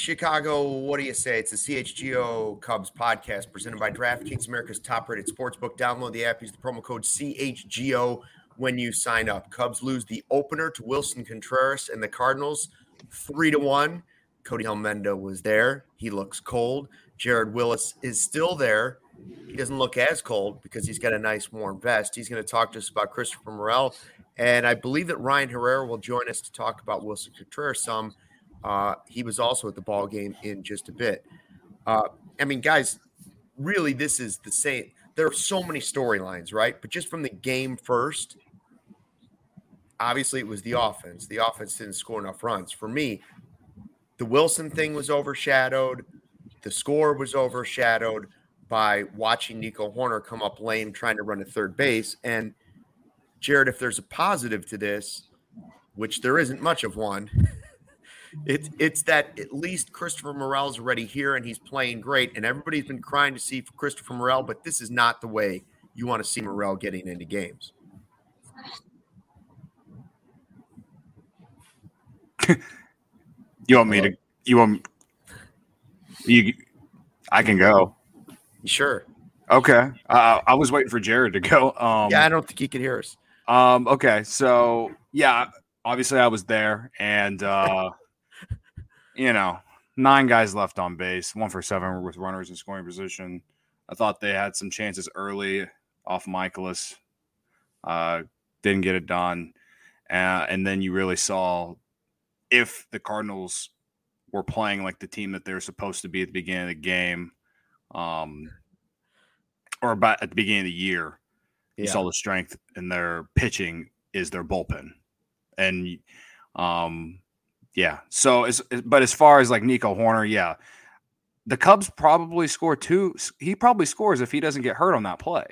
Chicago, what do you say? It's the CHGO Cubs podcast presented by DraftKings, America's top rated sportsbook. Download the app, use the promo code CHGO when you sign up. Cubs lose the opener to Willson Contreras and the Cardinals three to one. Cody Helmenda was there. He looks cold. Jared Wyllys is still there. He doesn't look as cold because he's got a nice warm vest. He's going to talk to us about Christopher Morel. And I believe that Ryan Herrera will join us to talk about Willson Contreras some. Uh, he was also at the ball game in just a bit. Uh, I mean, guys, really, this is the same. There are so many storylines, right? But just from the game first, obviously it was the offense. The offense didn't score enough runs. For me, the Willson thing was overshadowed. The score was overshadowed by watching Nico Hoerner come up lame trying to run at third base. And Jared, if there's a positive to this, which there isn't much of one, it's it's that at least Christopher Morel's already here and he's playing great, and everybody's been crying to see Christopher Morel, but this is not the way you want to see Morel getting into games. you want me to? You want you? I can go. Sure. Okay. Uh, I was waiting for Jared to go. Um, yeah, I don't think he can hear us. Um. Okay. So yeah, obviously I was there, and uh, you know, nine guys left on base, one for seven with runners in scoring position. I thought they had some chances early off Mikolas, Uh, didn't get it done. Uh, and then you really saw if the Cardinals were playing like the team that they're supposed to be at the beginning of the game, um, or about at the beginning of the year, you saw the strength in their pitching is their bullpen. And um, yeah. So, as, but as far as like Nico Hoerner, yeah, the Cubs probably score two. He probably scores if he doesn't get hurt on that play.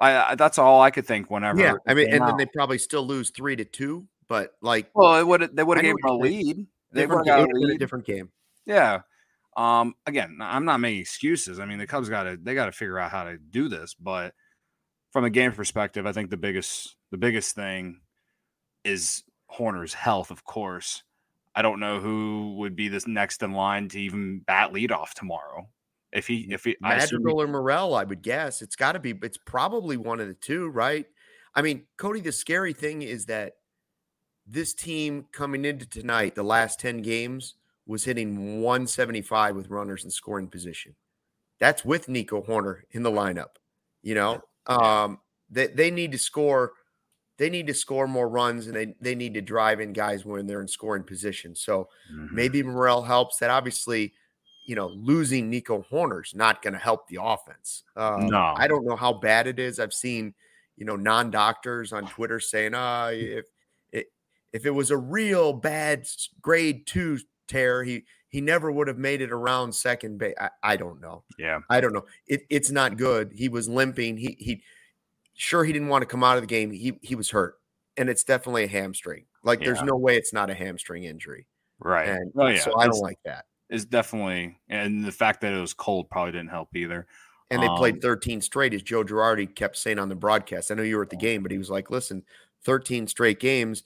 I, I that's all I could think. Whenever, yeah, I mean, and out. then they probably still lose three to two. But like, well, it would they would have given him a lead. They would have got a different game. Yeah. Um. Again, I'm not making excuses. I mean, the Cubs got to they got to figure out how to do this. But from a game perspective, I think the biggest the biggest thing is Hoerner's health, of course. I don't know who would be this next in line to even bat leadoff tomorrow. If he, if he, Madrigal or Morel, I would guess it's got to be. It's probably one of the two, right? I mean, Cody. The scary thing is that this team coming into tonight, the last ten games, was hitting 175 with runners in scoring position. That's with Nico Hoerner in the lineup. You know, um, they they need to score they need to score more runs and they, they need to drive in guys when they're in scoring position. So mm-hmm. maybe Morel helps. That obviously, you know, losing Nico Hoerner's not going to help the offense. Uh, no, I don't know how bad it is. I've seen, you know, non doctors on Twitter saying, "Ah, uh, if it if it was a real bad grade two tear, he he never would have made it around second base." I, I don't know. Yeah, I don't know. It, it's not good. He was limping. He he sure he didn't want to come out of the game. He he was hurt, and it's definitely a hamstring. Like yeah. there's no way it's not a hamstring injury. Right. And oh, yeah. so I don't like that. It's definitely and the fact that it was cold probably didn't help either. And they um, played 13 straight, as Joe Girardi kept saying on the broadcast. I know you were at the game, but he was like, "Listen, 13 straight games.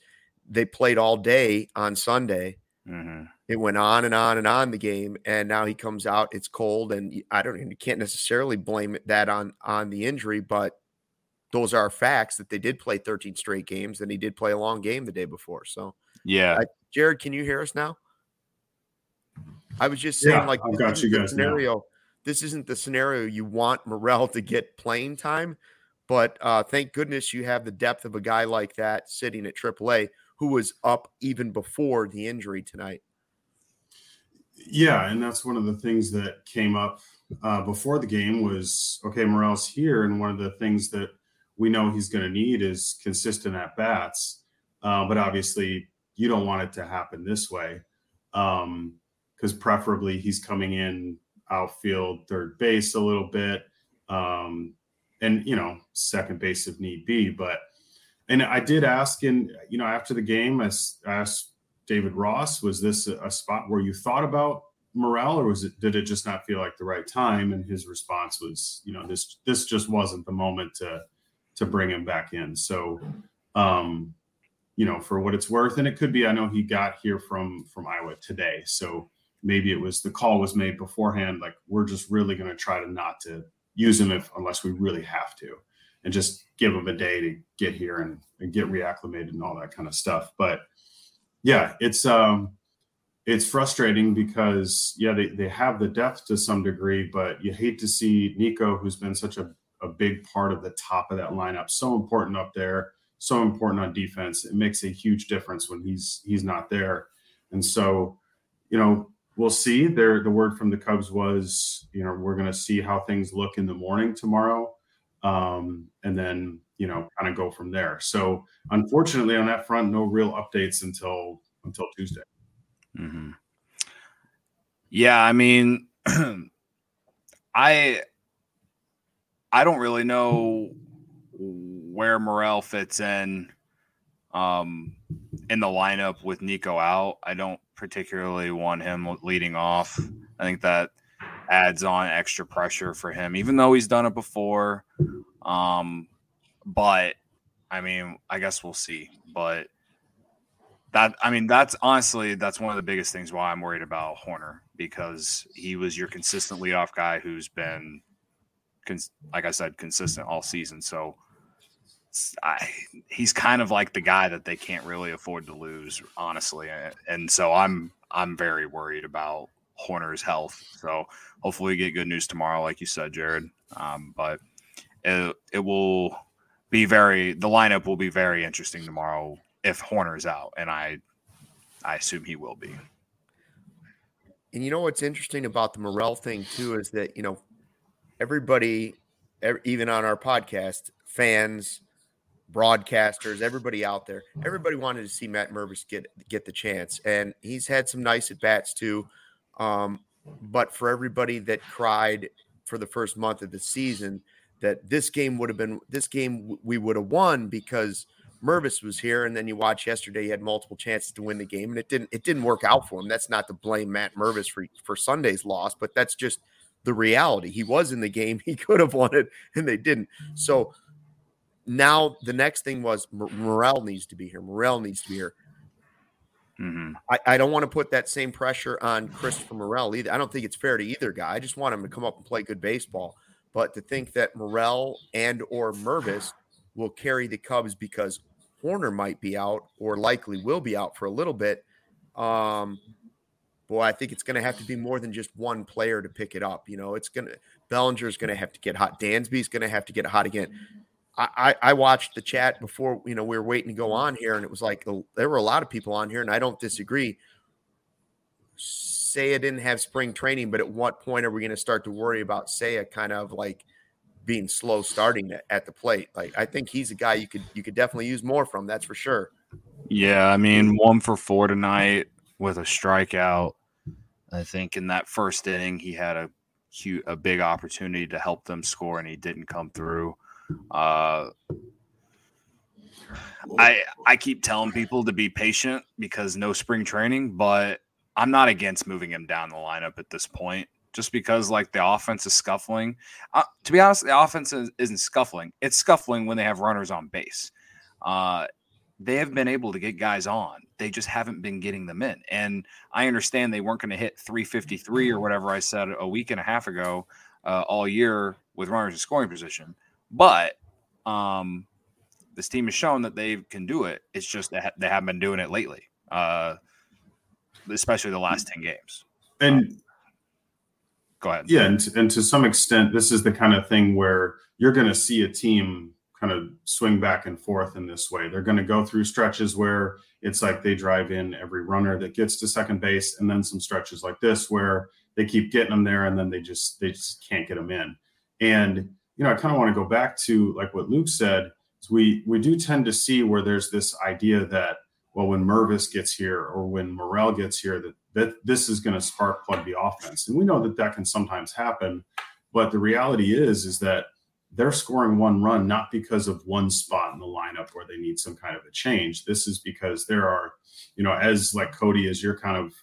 They played all day on Sunday. Mm-hmm. It went on and on and on the game, and now he comes out. It's cold, and I don't. You can't necessarily blame that on on the injury, but those are facts that they did play 13 straight games and he did play a long game the day before. So, yeah. Uh, Jared, can you hear us now? I was just saying, Yeah, like, I've this got isn't you the guys now. scenario. This isn't the scenario you want Morel to get playing time, but uh, thank goodness you have the depth of a guy like that sitting at AAA who was up even before the injury tonight. Yeah, and that's one of the things that came up uh, before the game was okay, Morel's here, and one of the things that we know he's going to need is consistent at bats. Uh, but obviously, you don't want it to happen this way because preferably he's coming in outfield, third base a little bit, um, and you know second base if need be. But and I did ask in you know after the game, I asked David Ross, was this a, spot where you thought about Morel, or was it did it just not feel like the right time? And his response was, you know, this this just wasn't the moment to to bring him back in. So, um, you know, for what it's worth, and it could be, I know he got here from from Iowa today, so maybe it was the call was made beforehand. Like we're just really going to try to not to use him if unless we really have to, and just give him a day to get here and, and get reacclimated and all that kind of stuff. But yeah, it's um it's frustrating because yeah, they, they have the depth to some degree, but you hate to see Nico, who's been such a, a big part of the top of that lineup, so important up there, so important on defense. It makes a huge difference when he's he's not there. And so, you know, we'll see. There the word from the Cubs was, you know, we're gonna see how things look in the morning tomorrow. Um, and then, you know, kind of go from there. So unfortunately on that front, no real updates until until Tuesday. hmm Yeah, I mean, I I don't really know where Morel fits in um in the lineup with Nico out. I don't particularly want him leading off. I think that adds on extra pressure for him, even though he's done it before. Um, but I mean, I guess we'll see. But that I mean, that's honestly that's one of the biggest things why I'm worried about Hoerner because he was your consistent leadoff guy who's been, cons- like I said, consistent all season. So I, he's kind of like the guy that they can't really afford to lose, honestly. And, so I'm I'm very worried about Hoerner's health. So hopefully we get good news tomorrow, like you said, Jared. Um, but it, it will be very the lineup will be very interesting tomorrow if Hoerner's out, and I I assume he will be. And you know what's interesting about the Morel thing too is that you know everybody, even on our podcast, fans, broadcasters, everybody out there, everybody wanted to see Matt Mervis get get the chance, and he's had some nice at bats too. Um, but for everybody that cried for the first month of the season that this game would have been this game we would have won because Mervis was here, and then you watch yesterday, he had multiple chances to win the game, and it didn't it didn't work out for him. That's not to blame Matt Mervis for for Sunday's loss, but that's just the reality. He was in the game, he could have won it, and they didn't. So now the next thing was Mor- Morel needs to be here. Morel needs to be here. hmm I, I don't want to put that same pressure on Christopher Morel either. I don't think it's fair to either guy. I just want him to come up and play good baseball. But to think that Morel and or Mervis will carry the Cubs because Hoerner might be out or likely will be out for a little bit. Um, boy, I think it's going to have to be more than just one player to pick it up. You know, it's going to Bellinger's going to have to get hot. Dansby's going to have to get hot again. I, I I watched the chat before you know we were waiting to go on here, and it was like there were a lot of people on here, and I don't disagree. Seiya didn't have spring training, but at what point are we going to start to worry about Seiya kind of like being slow starting at the plate? Like I think he's a guy you could you could definitely use more from. That's for sure. Yeah, I mean, one for four tonight with a strikeout. I think in that first inning, he had a huge, a big opportunity to help them score, and he didn't come through. Uh, I I keep telling people to be patient because no spring training, but I'm not against moving him down the lineup at this point. Just because like the offense is scuffling. Uh, to be honest, the offense is, isn't scuffling. It's scuffling when they have runners on base. Uh, they have been able to get guys on. They just haven't been getting them in. And I understand they weren't going to hit 353 or whatever I said a week and a half ago uh, all year with runners in scoring position. But Um, this team has shown that they can do it. It's just that they haven't been doing it lately, uh, especially the last ten games. And um, go ahead. Yeah, and and to some extent, this is the kind of thing where you're going to see a team kind of swing back and forth in this way. They're going to go through stretches where it's like they drive in every runner that gets to second base, and then some stretches like this where they keep getting them there, and then they just they just can't get them in. And you know, I kind of want to go back to like what Luke said. we we do tend to see where there's this idea that well, when Mervis gets here or when Morel gets here, that that this is going to spark plug the offense, and we know that that can sometimes happen. But the reality is, is that they're scoring one run not because of one spot in the lineup where they need some kind of a change. This is because there are, you know, as like Cody, as you're kind of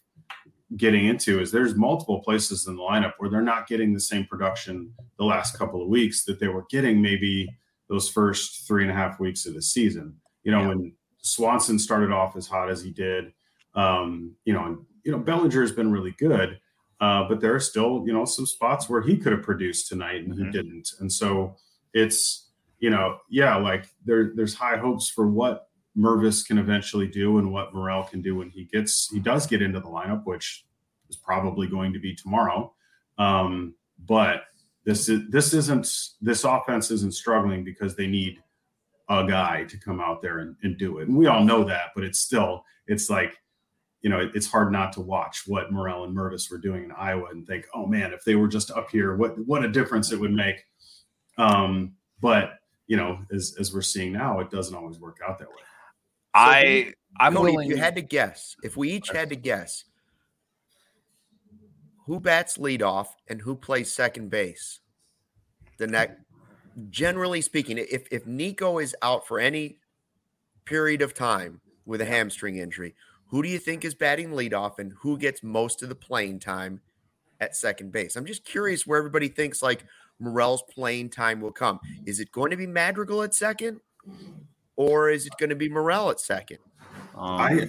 getting into, is there's multiple places in the lineup where they're not getting the same production the last couple of weeks that they were getting maybe those first three and a half weeks of the season. You know, yeah. when Swanson started off as hot as he did, um, you know, and you know, Bellinger has been really good. Uh, but there are still, you know, some spots where he could have produced tonight and mm-hmm. he didn't. And so it's, you know, yeah, like there, there's high hopes for what Mervis can eventually do and what Morel can do when he gets, he does get into the lineup, which is probably going to be tomorrow. Um, but this is, this isn't, this offense isn't struggling because they need a guy to come out there and, and do it. And we all know that, but it's still, it's like, you know, it's hard not to watch what Morel and Mervis were doing in Iowa and think, oh man, if they were just up here, what what a difference it would make. Um, but you know, as as we're seeing now, it doesn't always work out that way. I I'm Cody, willing. If you had to guess, if we each had to guess, who bats leadoff and who plays second base, the next. Generally speaking, if if Nico is out for any period of time with a hamstring injury, who do you think is batting leadoff and who gets most of the playing time at second base? I'm just curious where everybody thinks like Morel's playing time will come. Is it going to be Madrigal at second or is it going to be Morel at second? Um, I,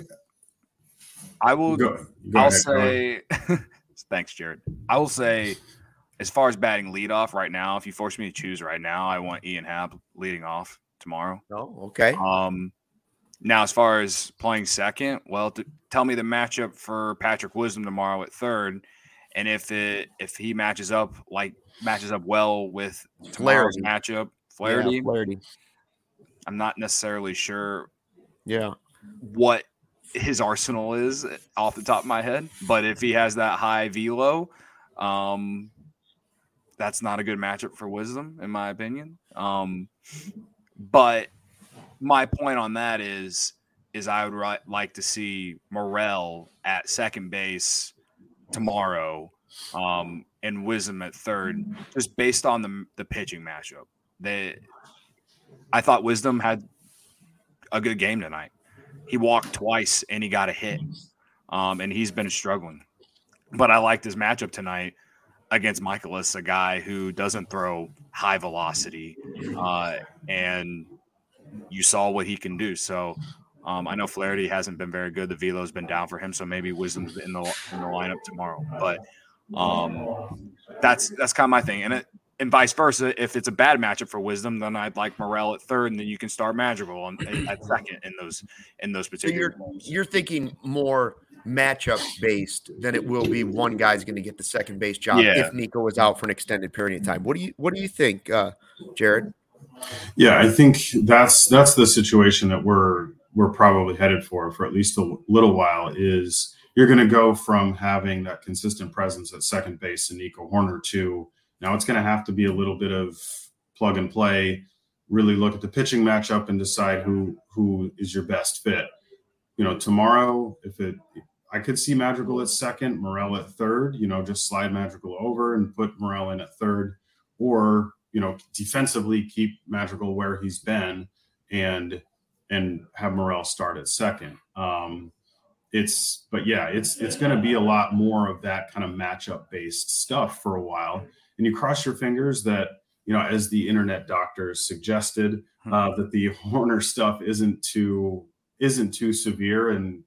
I will, go, go I'll ahead, say, thanks, Jared. I will say, as far as batting leadoff right now, if you force me to choose right now, I want Ian Happ leading off tomorrow. Oh, okay. Um, now, as far as playing second, well, to, tell me the matchup for Patrick Wisdom tomorrow at third, and if it if he matches up like matches up well with tomorrow's Flaherty. matchup, Flaherty, yeah, Flaherty. I'm not necessarily sure. Yeah, what his arsenal is off the top of my head, but if he has that high velo, um, that's not a good matchup for Wisdom, in my opinion. Um, but my point on that is is I would ri- like to see Morel at second base tomorrow, um, and Wisdom at third, just based on the the pitching matchup. They, I thought Wisdom had a good game tonight. He walked twice and he got a hit, um, and he's been struggling. But I liked his matchup tonight against Mikolas, a guy who doesn't throw high velocity, uh, and you saw what he can do. So um, I know Flaherty hasn't been very good. The velo's been down for him, so maybe Wisdom's in the in the lineup tomorrow. But um, that's that's kind of my thing, and it, and vice versa. If it's a bad matchup for Wisdom, then I'd like Morel at third, and then you can start Madrigal on, at second in those in those particular. So you're, you're thinking more matchup based than it will be one guy's going to get the second base job yeah. if Nico is out for an extended period of time. What do you what do you think, uh, Jared? Yeah, I think that's that's the situation that we're we're probably headed for for at least a little while. Is you're going to go from having that consistent presence at second base and Nico Hoerner to now it's going to have to be a little bit of plug and play. Really look at the pitching matchup and decide who who is your best fit. You know, tomorrow if it I could see Madrigal at second, Morel at third. You know, just slide Madrigal over and put Morel in at third, or you know, defensively keep Madrigal where he's been and and have Morel start at second. Um, it's but yeah, it's it's going to be a lot more of that kind of matchup based stuff for a while. And you cross your fingers that you know, as the internet doctors suggested, hmm. uh, that the Hoerner stuff isn't too isn't too severe, and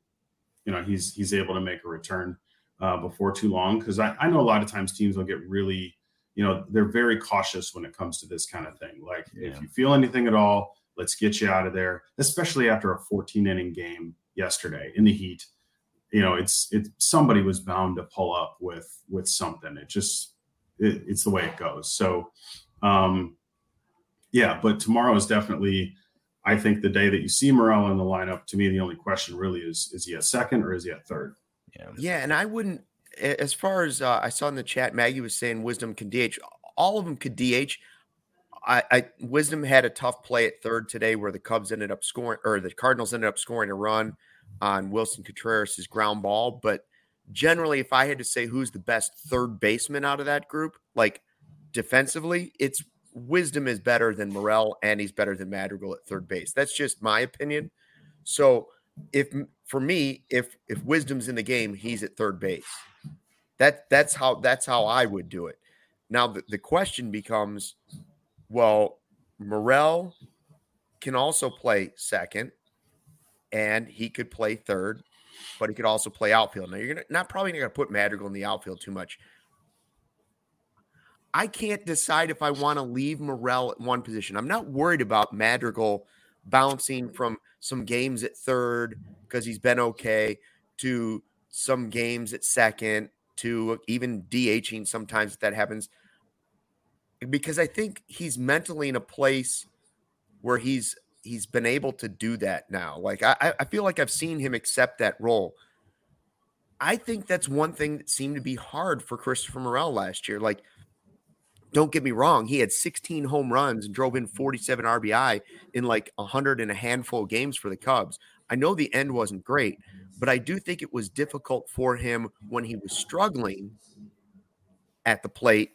you know he's he's able to make a return uh, before too long. Because I, I know a lot of times teams will get really you know, they're very cautious when it comes to this kind of thing. Like, yeah. if you feel anything at all, let's get you out of there, especially after a 14 inning game yesterday in the heat. You know, it's it's somebody was bound to pull up with with something. It just it, it's the way it goes. So, um, yeah, but tomorrow is definitely, I think, the day that you see Morel in the lineup. To me, the only question really is: is he at second or is he at third? Yeah, yeah, and I wouldn't. As far as uh, I saw in the chat, Maggie was saying Wisdom can DH. All of them could DH. I, I, Wisdom had a tough play at third today, where the Cubs ended up scoring, or the Cardinals ended up scoring a run on Willson Contreras' ground ball. But generally, if I had to say who's the best third baseman out of that group, like defensively, it's Wisdom is better than Morel, and he's better than Madrigal at third base. That's just my opinion. So, if for me, if if Wisdom's in the game, he's at third base. That that's how that's how I would do it. Now the, the question becomes, well, Morel can also play second, and he could play third, but he could also play outfield. Now you're gonna not probably not gonna put Madrigal in the outfield too much. I can't decide if I want to leave Morel at one position. I'm not worried about Madrigal bouncing from some games at third because he's been okay to some games at second to even DHing sometimes that happens. Because I think he's mentally in a place where he's he's been able to do that now. Like I, I feel like I've seen him accept that role. I think that's one thing that seemed to be hard for Christopher Morel last year. Like, don't get me wrong, he had 16 home runs and drove in 47 RBI in like a hundred and a handful of games for the Cubs. I know the end wasn't great, but I do think it was difficult for him when he was struggling at the plate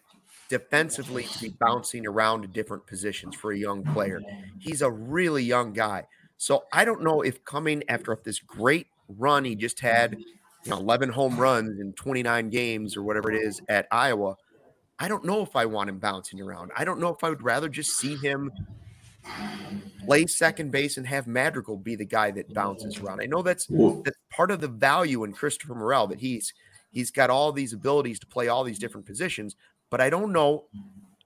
defensively to be bouncing around to different positions for a young player. He's a really young guy. So I don't know if coming after this great run he just had, you know, 11 home runs in 29 games or whatever it is at Iowa, I don't know if I want him bouncing around. I don't know if I would rather just see him play second base and have Madrigal be the guy that bounces around. I know that's that's part of the value in Christopher Morel that he's he's got all these abilities to play all these different positions, but I don't know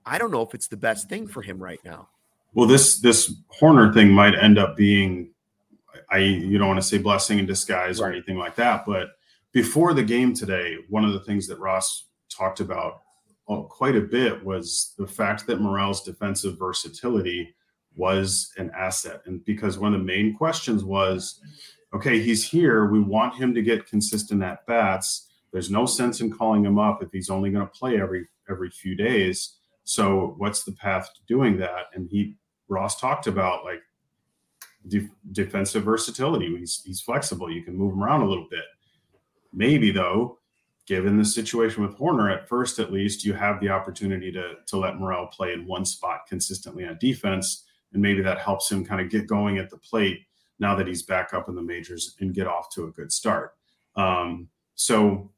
I don't know if it's the best thing for him right now. Well, this this Hoerner thing might end up being I you don't want to say blessing in disguise right. or anything like that, but before the game today, one of the things that Ross talked about uh, quite a bit was the fact that Morel's defensive versatility was an asset. And because one of the main questions was, okay, he's here. We want him to get consistent at bats. There's no sense in calling him up if he's only going to play every every few days. So what's the path to doing that? And he Ross talked about like de- defensive versatility. He's he's flexible. You can move him around a little bit. Maybe though, given the situation with Hoerner, at first at least, you have the opportunity to to let Morel play in one spot consistently on defense and maybe that helps him kind of get going at the plate now that he's back up in the majors and get off to a good start. Um, so,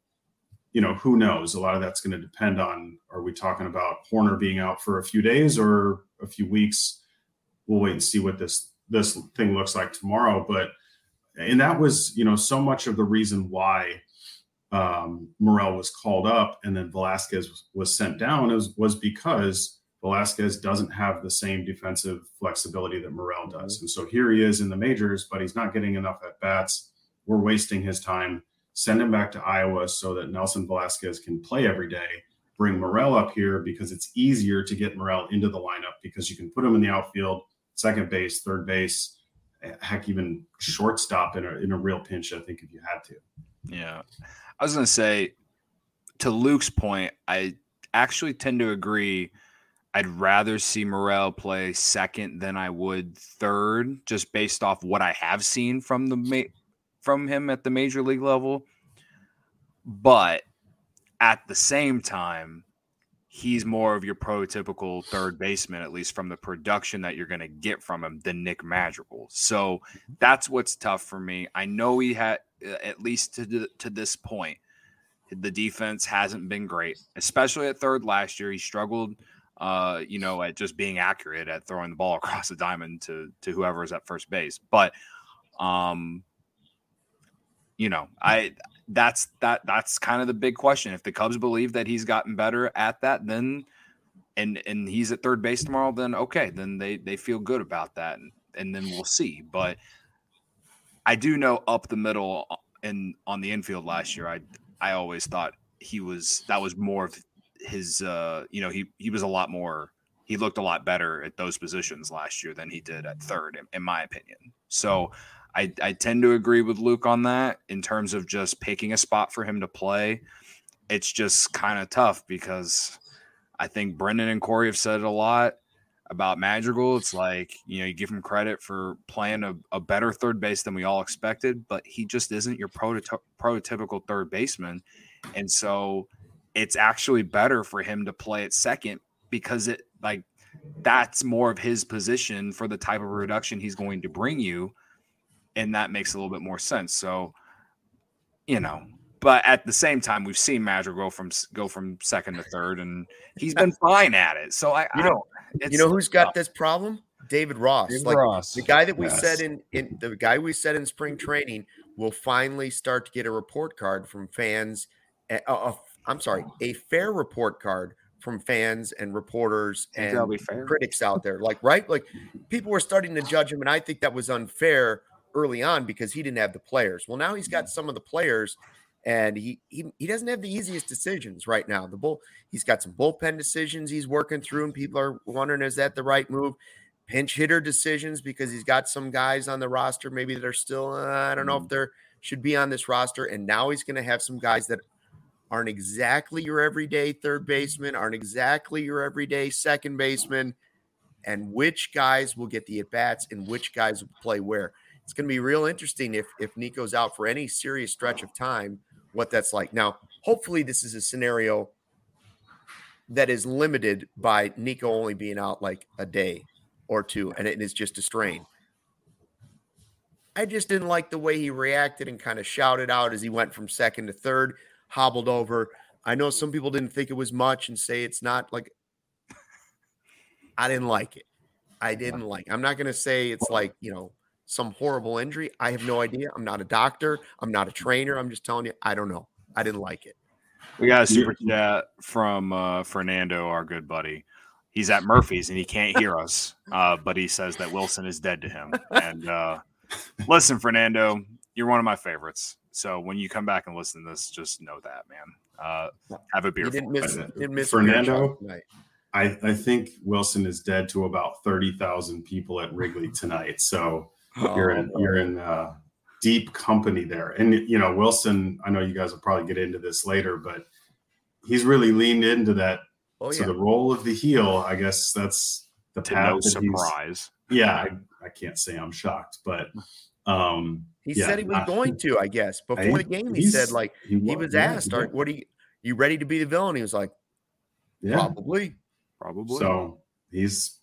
you know, who knows? A lot of that's going to depend on are we talking about Hoerner being out for a few days or a few weeks? We'll wait and see what this this thing looks like tomorrow. But and that was, you know, so much of the reason why um, Morel was called up and then Velázquez was, was sent down was, was because Velázquez doesn't have the same defensive flexibility that Morel does. Mm-hmm. And so here he is in the majors, but he's not getting enough at bats. We're wasting his time. Send him back to Iowa so that Nelson Velázquez can play every day. Bring Morel up here because it's easier to get Morel into the lineup because you can put him in the outfield, second base, third base, heck, even shortstop in a, in a real pinch, I think, if you had to. Yeah. I was going to say, to Luke's point, I actually tend to agree – I'd rather see Morel play second than I would third, just based off what I have seen from the ma- from him at the major league level. But at the same time, he's more of your prototypical third baseman, at least from the production that you're going to get from him, than Nick Madrigal. So that's what's tough for me. I know he had, at least to to this point, the defense hasn't been great, especially at third last year. He struggled uh, you know, at just being accurate at throwing the ball across the diamond to to whoever is at first base. But um, you know, I that's that that's kind of the big question. If the Cubs believe that he's gotten better at that, then and and he's at third base tomorrow, then okay, then they they feel good about that, and, and then we'll see. But I do know up the middle and on the infield last year, I I always thought he was that was more of his uh you know he he was a lot more he looked a lot better at those positions last year than he did at third in, in my opinion so I, I tend to agree with luke on that in terms of just picking a spot for him to play it's just kind of tough because i think brendan and corey have said it a lot about Madrigal. It's like, you know, you give him credit for playing a, a better third base than we all expected, but he just isn't your prototy- prototypical third baseman. And so it's actually better for him to play at second because it like that's more of his position for the type of reduction he's going to bring you. And that makes a little bit more sense. So, you know, but at the same time, we've seen Madrigal go from go from second to third, and he's been fine at it. So I, you know, you know who's got this problem? David Ross, David like Ross. the guy that we Yes. said in in the guy we said in spring training will finally start to get a report card from fans. Uh, uh, I'm sorry, a fair report card from fans and reporters and that'll be fair. critics out there. Like, right? Like people were starting to judge him, and I think that was unfair early on because he didn't have the players. Well, now he's got some of the players, and he he, he doesn't have the easiest decisions right now. The bull he's got some bullpen decisions he's working through, and people are wondering is that the right move? Pinch hitter decisions because he's got some guys on the roster maybe that are still uh, I don't know if they're should be on this roster, and now he's going to have some guys that aren't exactly your everyday third baseman, aren't exactly your everyday second baseman, and which guys will get the at bats and which guys will play where. It's going to be real interesting if if Nico's out for any serious stretch of time, what that's like. Now, hopefully, this is a scenario that is limited by Nico only being out like a day or two, and it is just a strain. I just didn't like the way he reacted and kind of shouted out as he went from second to third, hobbled over. I know some people didn't think it was much and say it's not like I didn't like it. I didn't like. I'm not going to say it's like, you know, some horrible injury. I have no idea. I'm not a doctor. I'm not a trainer. I'm just telling you, I don't know. I didn't like it. We got a super chat from uh, Fernando, our good buddy. He's at Murphy's and he can't hear us, uh, but he says that Willson is dead to him. And uh, listen, Fernando, you're one of my favorites. So when you come back and listen to this, just know that, man. Uh, have a beer. You didn't miss, us. didn't miss Fernando? I, I think Willson is dead to about thirty thousand people at Wrigley tonight. So you're in Oh, you're in uh, deep company there. And you know Willson, I know you guys will probably get into this later, but he's really leaned into that. oh So the role of the heel, I guess that's the path. no that surprise. Yeah, I, I can't say I'm shocked, but um, He yeah, said he was not- going to, I guess. Before I- the game, he said, like, he was yeah, asked, Are, what are you, you ready to be the villain? He was like, yeah. probably. Probably. So he's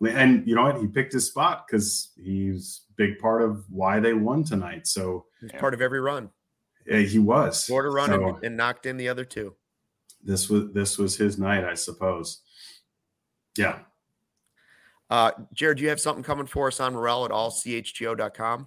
and you know what? He picked his spot because he's big part of why they won tonight. So He's Yeah. part of every run. uh, he was Scored a run So and, and knocked in the other two. this was this was his night, I suppose. Yeah. Uh, Jared, do you have something coming for us on Morel at allchgo.com?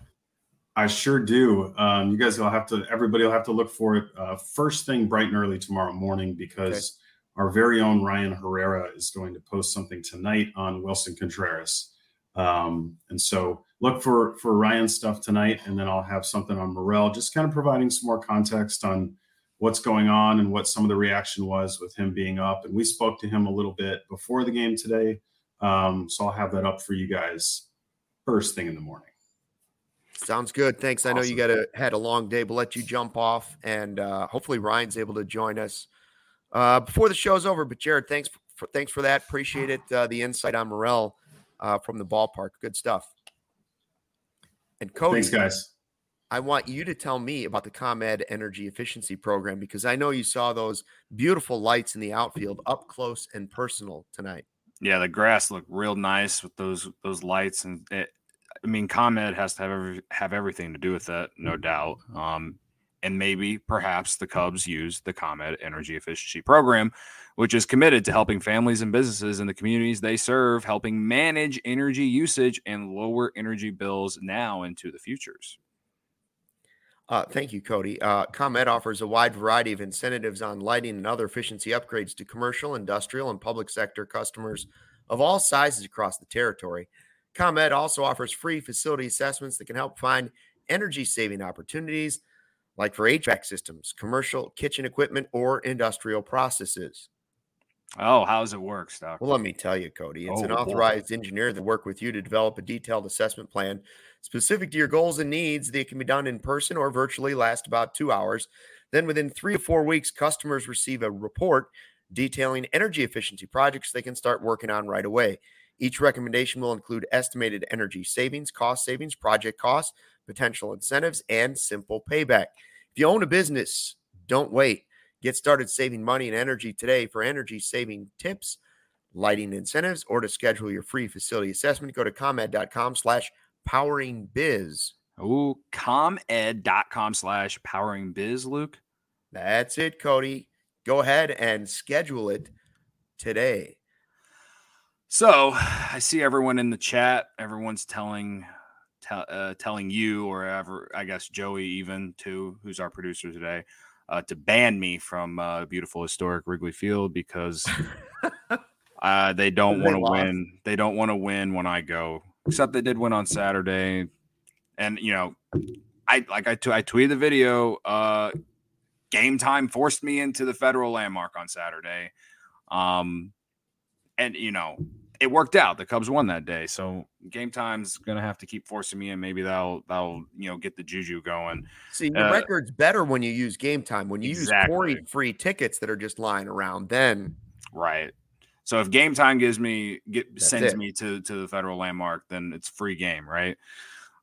I sure do. Um, you guys will have to, everybody will have to look for it uh, first thing bright and early tomorrow morning because our very own Ryan Herrera is going to post something tonight on Willson Contreras. Um, and so look for for Ryan's stuff tonight, and then I'll have something on Morel, just kind of providing some more context on what's going on and what some of the reaction was with him being up. And we spoke to him a little bit before the game today, um, so I'll have that up for you guys first thing in the morning. Sounds good. Thanks. I know you got a had a long day, but let you jump off, and uh, hopefully Ryan's able to join us uh, before the show's over. But Jared, thanks for thanks for that. Appreciate it. Uh, the insight on Morel uh, from the ballpark. Good stuff. And Cody, Thanks, guys. I want you to tell me about the ComEd Energy Efficiency Program because I know you saw those beautiful lights in the outfield up close and personal tonight. Yeah, the grass looked real nice with those those lights, and it, I mean, ComEd has to have every, have everything to do with that, no doubt. Um, and maybe, perhaps, the Cubs use the ComEd Energy Efficiency Program, which is committed to helping families and businesses in the communities they serve, helping manage energy usage and lower energy bills now into the futures. Uh, thank you, Cody. Uh, ComEd offers a wide variety of incentives on lighting and other efficiency upgrades to commercial, industrial, and public sector customers of all sizes across the territory. ComEd also offers free facility assessments that can help find energy saving opportunities, like for HVAC systems, commercial kitchen equipment, or industrial processes. Oh, how does it work, Stock? Well, let me tell you, Cody. It's Oh, an boy. authorized engineer that work with you to develop a detailed assessment plan specific to your goals and needs that can be done in person or virtually last about two hours. Then within three to four weeks, customers receive a report detailing energy efficiency projects they can start working on right away. Each recommendation will include estimated energy savings, cost savings, project costs, potential incentives, and simple payback. If you own a business, don't wait. Get started saving money and energy today for energy saving tips, lighting incentives, or to schedule your free facility assessment. Go to comed.com slash powering biz. Ooh, comed.com slash powering biz, Luke. That's it, Cody. Go ahead and schedule it today. So I see everyone in the chat. Everyone's telling tell, uh, telling you or ever, I guess Joey even too, who's our producer today, uh, to ban me from uh, beautiful historic Wrigley Field because uh, they don't want to win. They don't want to win when I go. Except they did win on Saturday, and you know, I like I, t- I tweeted the video. Uh, game time forced me into the federal landmark on Saturday. Um, and you know, it worked out. The Cubs won that day, so game time's gonna have to keep forcing me, and maybe that'll that'll you know get the juju going. See, your Uh, record's better when you use game time. When you Exactly. use free tickets that are just lying around, then Right. So if game time gives me get That's sends it. me to to the federal landmark, then it's free game, right?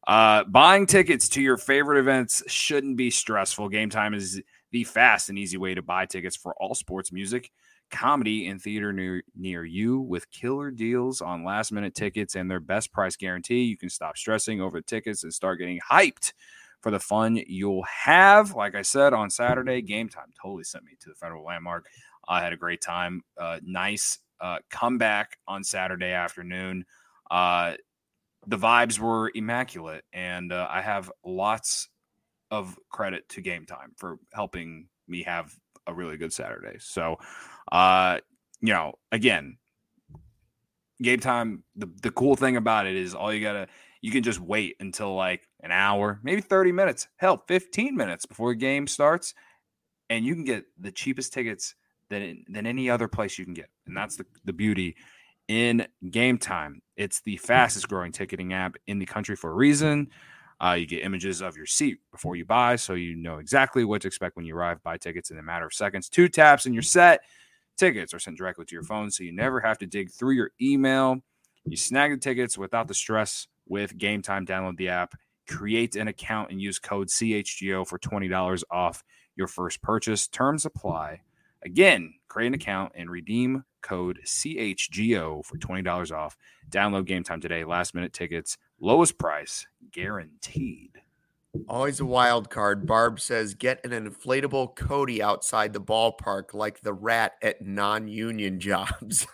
Uh, buying tickets to your favorite events shouldn't be stressful. Game time is the fast and easy way to buy tickets for all sports, music, comedy, in theater near near you. With killer deals on last minute tickets and their best price guarantee, you can stop stressing over tickets and start getting hyped for the fun you'll have. Like I said on Saturday, game time totally sent me to the federal landmark. I had a great time. Uh, nice uh, comeback on Saturday afternoon. Uh, the vibes were immaculate, and uh, I have lots of credit to Game Time for helping me have a really good Saturday. So, uh, you know, again, Game Time. The the cool thing about it is all you gotta you can just wait until like an hour, maybe thirty minutes, hell, fifteen minutes before the game starts, and you can get the cheapest tickets than than any other place you can get, and that's the the beauty in game time. It's the fastest growing ticketing app in the country for a reason. Uh, you get images of your seat before you buy, so you know exactly what to expect when you arrive. Buy tickets in a matter of seconds. Two taps and you're set. Tickets are sent directly to your phone, so you never have to dig through your email. You snag the tickets without the stress with Game Time. Download the app, create an account, and use code CHGO for $20 off your first purchase. Terms apply. Again, create an account and redeem code CHGO for $20 off. Download Game Time today. Last minute tickets, lowest price guaranteed. always a wild card. Barb says, get an inflatable Cody outside the ballpark like the rat at non union jobs.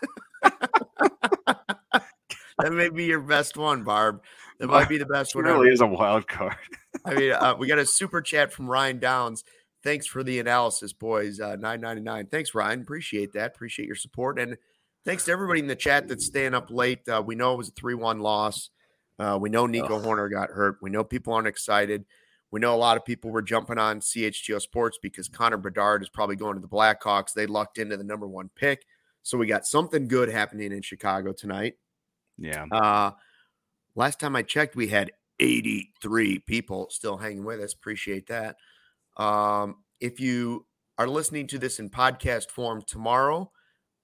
that may be your best one, Barb. That might be the best It one. really ever. is a wild card. I mean, uh, we got a super chat from Ryan Downs. Thanks for the analysis, boys. Uh, Nine ninety nine. Thanks, Ryan. Appreciate that. Appreciate your support, and thanks to everybody in the chat that's staying up late. Uh, we know it was a three one loss. Uh, we know Nico Ugh. Hoerner got hurt. We know people aren't excited. We know a lot of people were jumping on CHGO Sports because Connor Bedard is probably going to the Blackhawks. They lucked into the number one pick, so we got something good happening in Chicago tonight. Yeah. Uh, last time I checked, we had 83 people still hanging with us. Appreciate that. Um, if you are listening to this in podcast form tomorrow,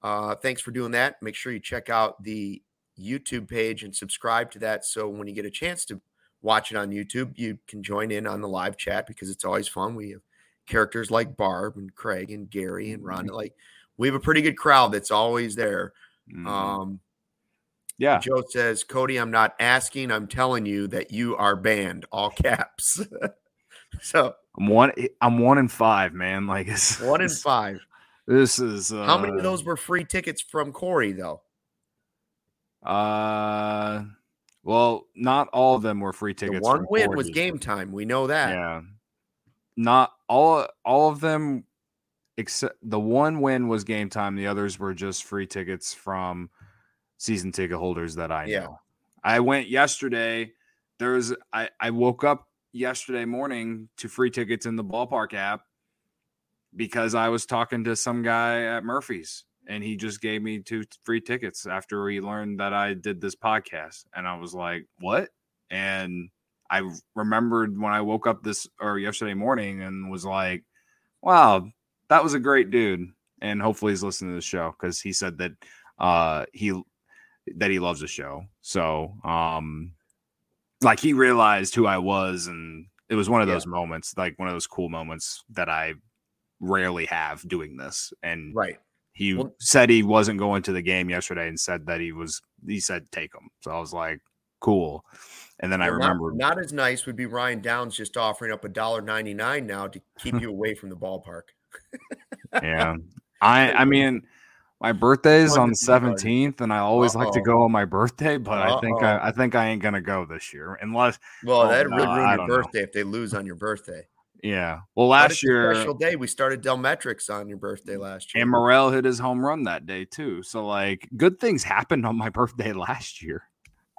uh, thanks for doing that. Make sure you check out the YouTube page and subscribe to that. So when you get a chance to watch it on YouTube, you can join in on the live chat because it's always fun. We have characters like Barb and Craig and Gary and Rhonda. Like we have a pretty good crowd that's always there. Mhm. Um, yeah. Joe says, Cody, I'm not asking, I'm telling you that you are banned, all caps. so I'm one. I'm one in five, man. Like it's, one in five. This is uh, How many of those were free tickets from Corey, though? Uh, well, not all of them were free The tickets. one win was game time. We know that. Yeah. not all all of them except the one win was game time. The others were just free tickets from season ticket holders that I know. Yeah. I went yesterday. There's I, I woke up yesterday morning to free tickets in the ballpark app because I was talking to some guy at Murphy's and he just gave me two free tickets after he learned that I did this podcast. And I was like, what? And I remembered when I woke up this or yesterday morning and was like, wow, that was a great dude. And hopefully he's listening to the show because he said that uh he that he loves the show. So um like he realized who I was and it was one of Yeah. those moments, like one of those cool moments that I rarely have doing this. And Right. He Well- said he wasn't going to the game yesterday and said that he was he said take him. So I was like, cool. And then I Well, not- remembered not, as nice would be Ryan Downs just offering up a dollar ninety nine now to keep you away from the ballpark. yeah. I I mean my birthday is on the seventeenth, and I always like to go on my birthday, but I think Uh-oh. I, I think I ain't gonna go this year unless Well, Oh, really no, ruin your don't know. birthday if they lose on your birthday. Yeah. Well, last year special day. We started Delmetrics on your birthday last year. and Morel hit his home run that day too. So like good things happened on my birthday last year.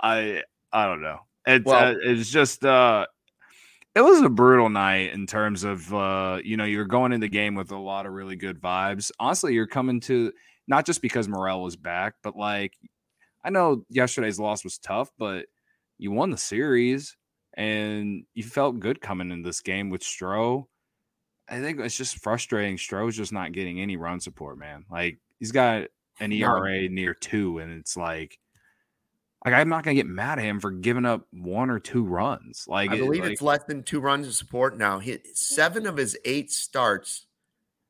I I don't know. It's Well- uh, it's just uh it was a brutal night in terms of uh you know you're going in the game with a lot of really good vibes. Honestly, you're coming to not just because Morel was back, but like I know yesterday's loss was tough, but you won the series and you felt good coming in this game with Stroh. I think it's just frustrating. Stroh's just not getting any run support, man. Like he's got an. ERA near two, and it's like, like I'm not gonna get mad at him for giving up one or two runs. Like I it- believe like- it's less than two runs of support now. He, seven of his eight starts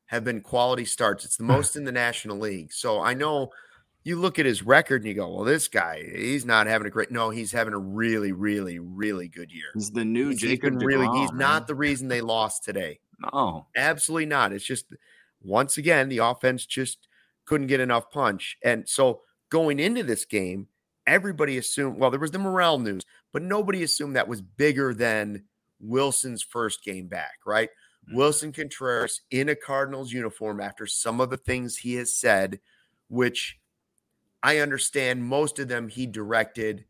have been quality starts. It's the most in the National League. So I know you look at his record and you go, well, this guy, he's not having a great. No, he's having a really, really, really good year. he's the new He's, Jacob. been really. He's DeGrom, not the reason they lost today. no. Absolutely not. It's just once again the offense just couldn't get enough punch. And so going into this game, everybody assumed well there was the Morel news, but nobody assumed that was bigger than Willson's first game back, right? Mm-hmm. Willson Contreras in a Cardinals uniform after some of the things he has said, which I understand most of them he directed.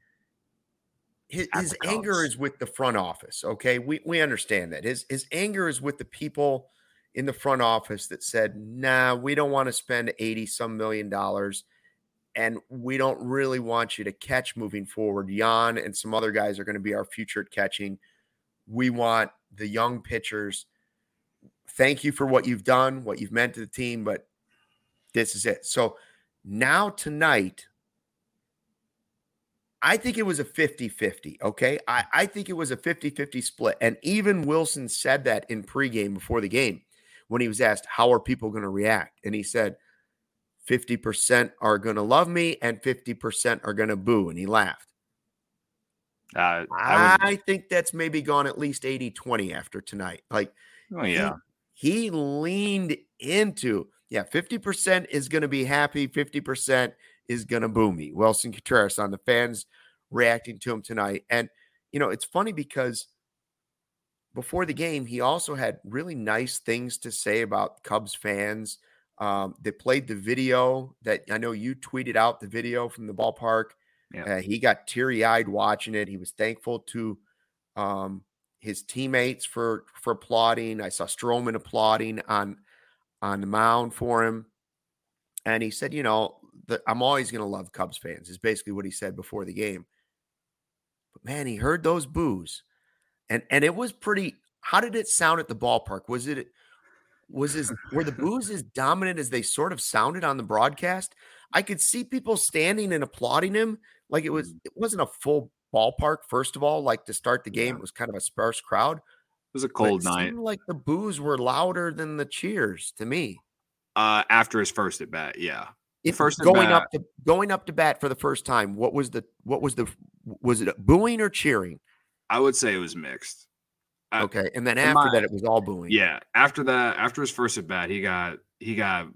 His, his anger is with the front office. Okay. We, we understand that. His, his anger is with the people in the front office that said, nah, we don't want to spend 80 some million dollars. And we don't really want you to catch moving forward. Jan and some other guys are going to be our future at catching. We want the young pitchers. Thank you for what you've done, what you've meant to the team, but this is it. So now tonight, I think it was a 50 50. Okay. I, I think it was a 50 50 split. And even Willson said that in pregame before the game when he was asked, How are people going to react? And he said, 50% are going to love me and 50% are going to boo. And he laughed. Uh, I I, think that's maybe gone at least 80 20 after tonight. Like, oh yeah. he leaned into, yeah, 50% is going to be happy, 50% is going to boo me. Willson Contreras on the fans reacting to him tonight. And, you know, it's funny because before the game, he also had really nice things to say about Cubs fans. Um, they played the video that I know you tweeted out the video from the ballpark. Yeah. Uh, he got teary eyed watching it. He was thankful to um, his teammates for for applauding. I saw Stroman applauding on on the mound for him, and he said, "You know, the, I'm always going to love Cubs fans." Is basically what he said before the game. But man, he heard those boos, and and it was pretty. How did it sound at the ballpark? Was it was his were the boos as dominant as they sort of sounded on the broadcast? I could see people standing and applauding him like it was. Mm. It wasn't a full ballpark. First of all, like to start the game, it was kind of a sparse crowd. It was a cold it night. seemed like the boos were louder than the cheers to me. Uh, after his first at bat, yeah. If first going bat- up to going up to bat for the first time, what was the what was the was it booing or cheering? I would say it was mixed. Okay, and then after my- that, it was all booing. Yeah, after that, after his first at bat, he got he got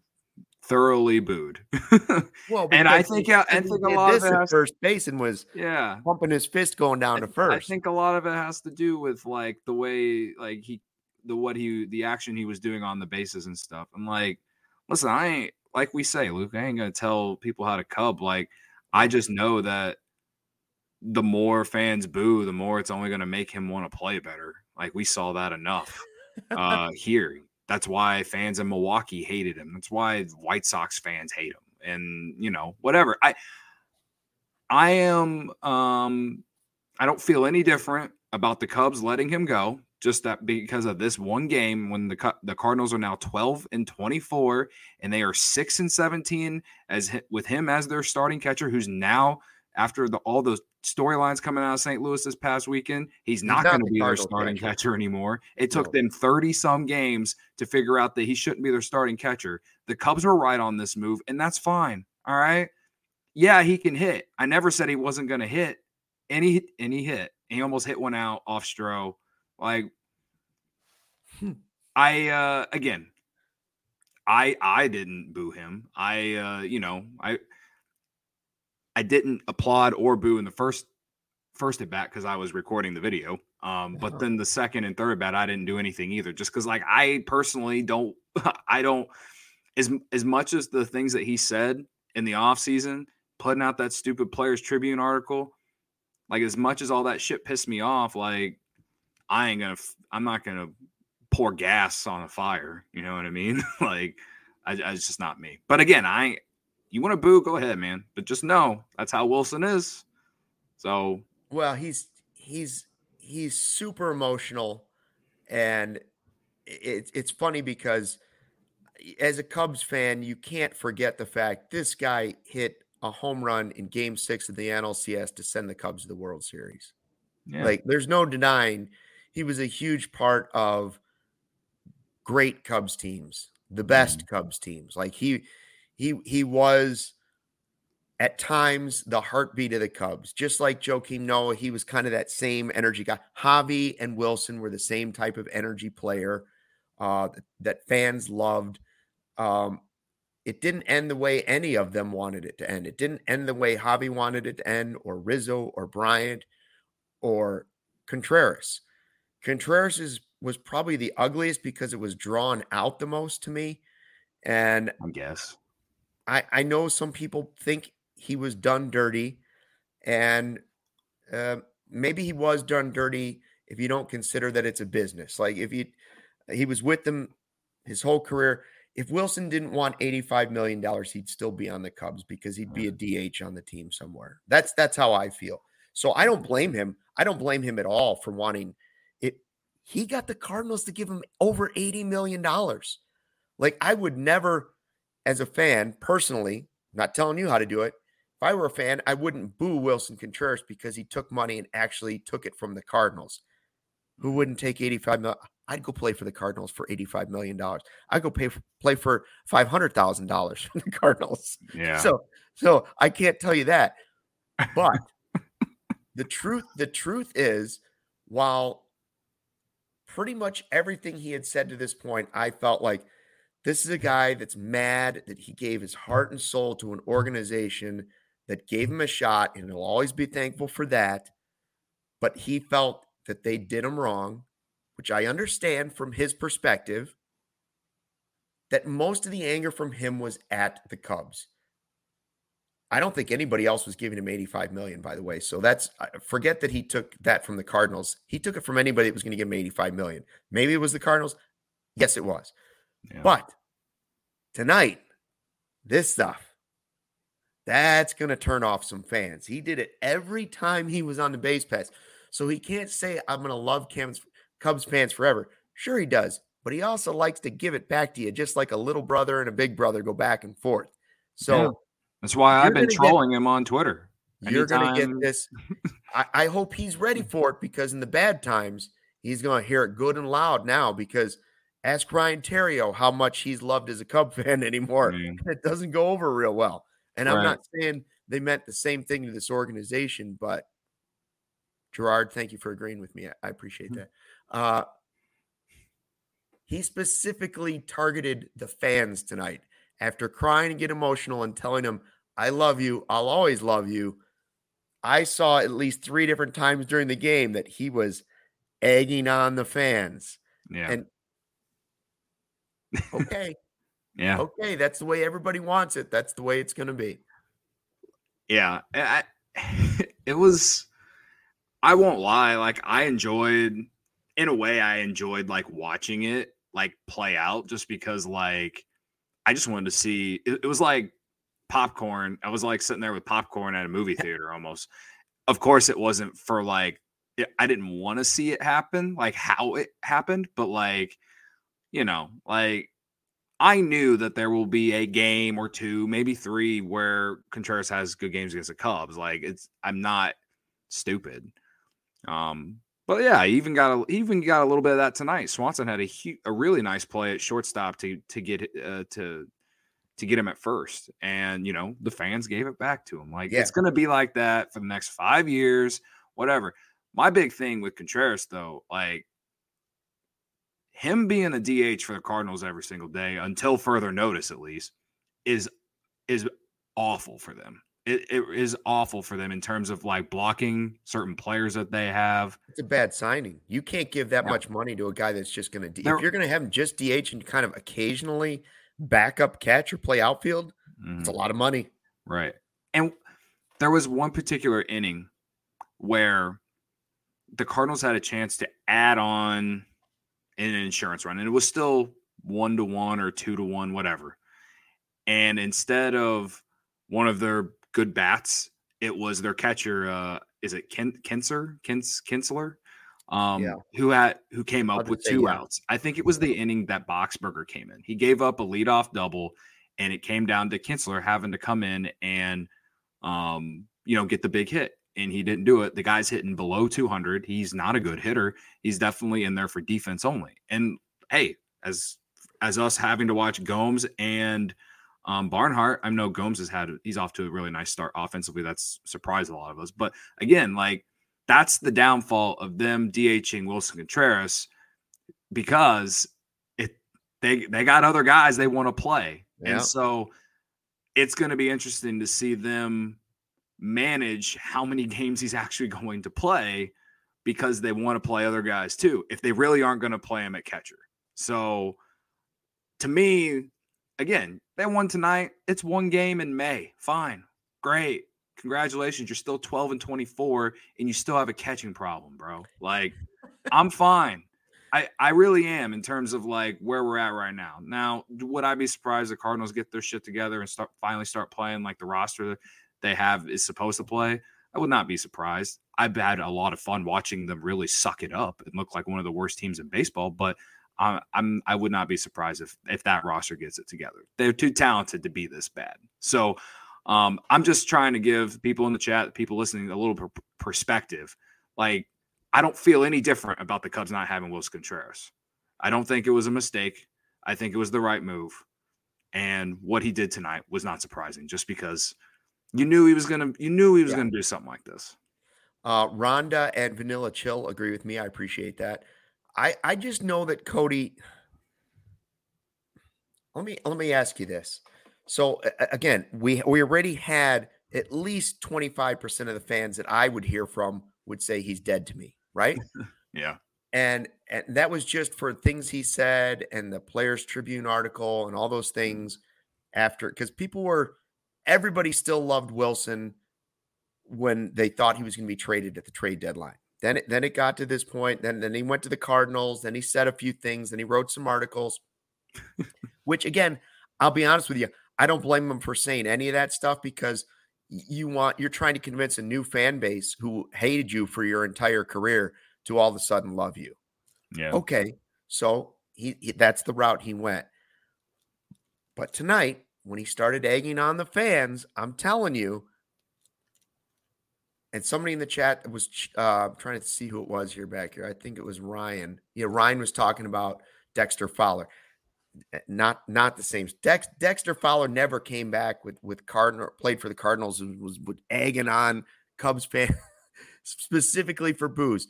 thoroughly booed. Well, And I think, he- yeah, I think a lot of it has- first base and was yeah. pumping his fist going down to first. I think a lot of it has to do with like the way like he the what he the action he was doing on the bases and stuff. And like, listen, I ain't like we say, Luke, I ain't gonna tell people how to cub. Like, I just know that the more fans boo, the more it's only gonna make him want to play better. Like we saw that enough uh here. That's why fans in Milwaukee hated him. That's why White Sox fans hate him. And you know, whatever. I I am um I don't feel any different about the Cubs letting him go. Just that because of this one game when the the Cardinals are now 12 and 24 and they are 6 and 17 as with him as their starting catcher who's now after the, all those storylines coming out of St. Louis this past weekend, he's not not going to be their starting catcher. catcher anymore. It took No. them 30 some games to figure out that he shouldn't be their starting catcher. The Cubs were right on this move and that's fine. All right? Yeah, he can hit. I never said he wasn't going to hit. And he and he hit. He almost hit one out off Stro. Like Hmm. I uh again, I I didn't boo him. I uh you know, I I didn't applaud or boo in the first first at bat because I was recording the video. Um, but then the second and third at bat, I didn't do anything either. Just because like I personally don't I don't as as much as the things that he said in the offseason, putting out that stupid players tribune article, like as much as all that shit pissed me off, like I ain't gonna I'm not gonna pour gas on a fire. You know what I mean? like I, I, it's just not me. But again, I you want to boo, go ahead, man. But just know that's how Willson is. So Well, he's he's he's super emotional, and it's it's funny because as a Cubs fan, you can't forget the fact this guy hit a home run in Game Six of the NLCS to send the Cubs to the World Series. yeah, Like, there's no denying he was a huge part of great Cubs teams, the best mm-hmm. Cubs teams. Like he he he was at times the heartbeat of the Cubs, just like Joakim Noah. He was kind of that same energy guy. Javi and Willson were the same type of energy player uh, that, fans loved. Um, it didn't end the way any of them wanted it to end. It didn't end the way Javi wanted it to end, or Rizzo, or Bryant, or Contreras. Contreras is, was probably the ugliest because it was drawn out the most to me. And I guess. I, I know some people think he was done dirty, and uh, maybe he was done dirty if you don't consider that it's a business. Like if you, he was with them his whole career. If Willson didn't want eighty-five million dollars, he'd still be on the Cubs because he'd be a DH on the team somewhere. That's that's how I feel. So I don't blame him. I don't blame him at all for wanting it. He got the Cardinals to give him over eighty million dollars. Like I would never as a fan, personally, not telling you how to do it. If I were a fan, I wouldn't boo Willson Contreras because he took money and actually took it from the Cardinals. Who wouldn't take 85 million? I'd go play for the Cardinals for 85 million dollars. I'd go pay for, play for $500,000 for the Cardinals. Yeah. So so I can't tell you that. But the truth the truth is while pretty much everything he had said to this point, I felt like this is a guy that's mad that he gave his heart and soul to an organization that gave him a shot, and he'll always be thankful for that. But he felt that they did him wrong, which I understand from his perspective. That most of the anger from him was at the Cubs. I don't think anybody else was giving him 85 million, by the way. So that's uh, forget that he took that from the Cardinals. He took it from anybody that was going to give him 85 million. Maybe it was the Cardinals. Yes, it was. Yeah. But tonight, this stuff, that's going to turn off some fans. He did it every time he was on the base pass. So he can't say, I'm going to love Cubs, Cubs fans forever. Sure, he does. But he also likes to give it back to you, just like a little brother and a big brother go back and forth. So Yeah. That's why I've been gonna get- trolling him on Twitter. you're going to get this. I, I hope he's ready for it because in the bad times, he's going to hear it good and loud now. Because ask Ryan Theriot how much he's loved as a Cub fan anymore. Yeah. It doesn't go over real well. And I'm not saying they meant the same thing to this organization, but Jared, thank you for agreeing with me. I, I appreciate Mm-hmm. that. Uh, he specifically targeted the fans tonight after crying and get emotional and telling them, I love you, I'll always love you. I saw at least three different times during the game that he was egging on the fans. Yeah. And okay. yeah. Okay. That's the way everybody wants it. That's the way it's going to be. Yeah. I, it was, I won't lie. Like, I enjoyed, in a way, I enjoyed like watching it like play out just because, like, I just wanted to see. It, it was like popcorn. I was like sitting there with popcorn at a movie theater almost. Of course, it wasn't for like I didn't want to see it happen, like how it happened, but like you know, like I knew that there will be a game or two, maybe three, where Contreras has good games against the Cubs. Like it's, I'm not stupid. Um, but yeah, he even got a he even got a little bit of that tonight. Swanson had a a really nice play at shortstop to to get uh, to to get him at first, and you know the fans gave it back to him. Like Yeah. it's going to be like that for the next five years, whatever. My big thing with Contreras, though, like him being a DH for the Cardinals every single day until further notice, at least, is is awful for them. It, it is awful for them in terms of like blocking certain players that they have. It's a bad signing. You can't give that Yeah. much money to a guy that's just going to. If you're going to have him just DH and kind of occasionally backup catch or play outfield, Mhm. it's a lot of money. Right. And there was one particular inning where the Cardinals had a chance to add on an insurance run, and it was still one to one or two to one, whatever. And instead of one of their good bats, it was their catcher. Uh, is it Ken, Kinser? Kins, Kinsler? Um, Yeah. who had who came up with two yeah. outs. I think it was the inning that Boxberger came in. He gave up a leadoff double, and it came down to Kinsler having to come in and um, you know, get the big hit. And he didn't do it. The guy's hitting below 200. He's not a good hitter. He's definitely in there for defense only. And hey, as as us having to watch Gomes and um, Barnhart, I know Gomes has had he's off to a really nice start offensively. That's surprised a lot of us. But again, like that's the downfall of them DHing Willson Contreras because it they they got other guys they want to play. Yeah. And so it's going to be interesting to see them manage how many games he's actually going to play because they want to play other guys too. If they really aren't going to play him at catcher. So to me, again, they won tonight. It's one game in May. Fine. Great. Congratulations. You're still 12 and 24 and you still have a catching problem, bro. Like I'm fine. I, I really am in terms of like where we're at right now. Now, would I be surprised the Cardinals get their shit together and start finally start playing like the roster they have is supposed to play? I would not be surprised. I've had a lot of fun watching them really suck it up and look like one of the worst teams in baseball, but I'm, I'm I would not be surprised if if that roster gets it together. They're too talented to be this bad. So um, I'm just trying to give people in the chat, people listening, a little per- perspective. Like I don't feel any different about the Cubs not having Willson Contreras. I don't think it was a mistake. I think it was the right move. And what he did tonight was not surprising, just because you knew he was gonna you knew he was Yeah. gonna do something like this. Uh, Rhonda and Vanilla Chill agree with me. I appreciate that. I I just know that Cody. Let me let me ask you this. So again, we we already had at least twenty five percent of the fans that I would hear from would say he's dead to me, right? Yeah. and and that was just for things he said and the Players Tribune article and all those things after because people were everybody still loved Willson when they thought he was going to be traded at the trade deadline. Then it, then it got to this point. Then then he went to the Cardinals. Then he said a few things. Then he wrote some articles, which again, I'll be honest with you, I don't blame him for saying any of that stuff because you want you're trying to convince a new fan base who hated you for your entire career to all of a sudden love you. Yeah. Okay, so he, he that's the route he went. But tonight, when he started egging on the fans, I'm telling you, and somebody in the chat was uh, trying to see who it was here back here. I think it was Ryan. Yeah, Ryan was talking about Dexter Fowler. Eh, Not not the same. Dex, Dexter Fowler never came back with with Cardinal played for the Cardinals and was, was egging on Cubs fan specifically for boos.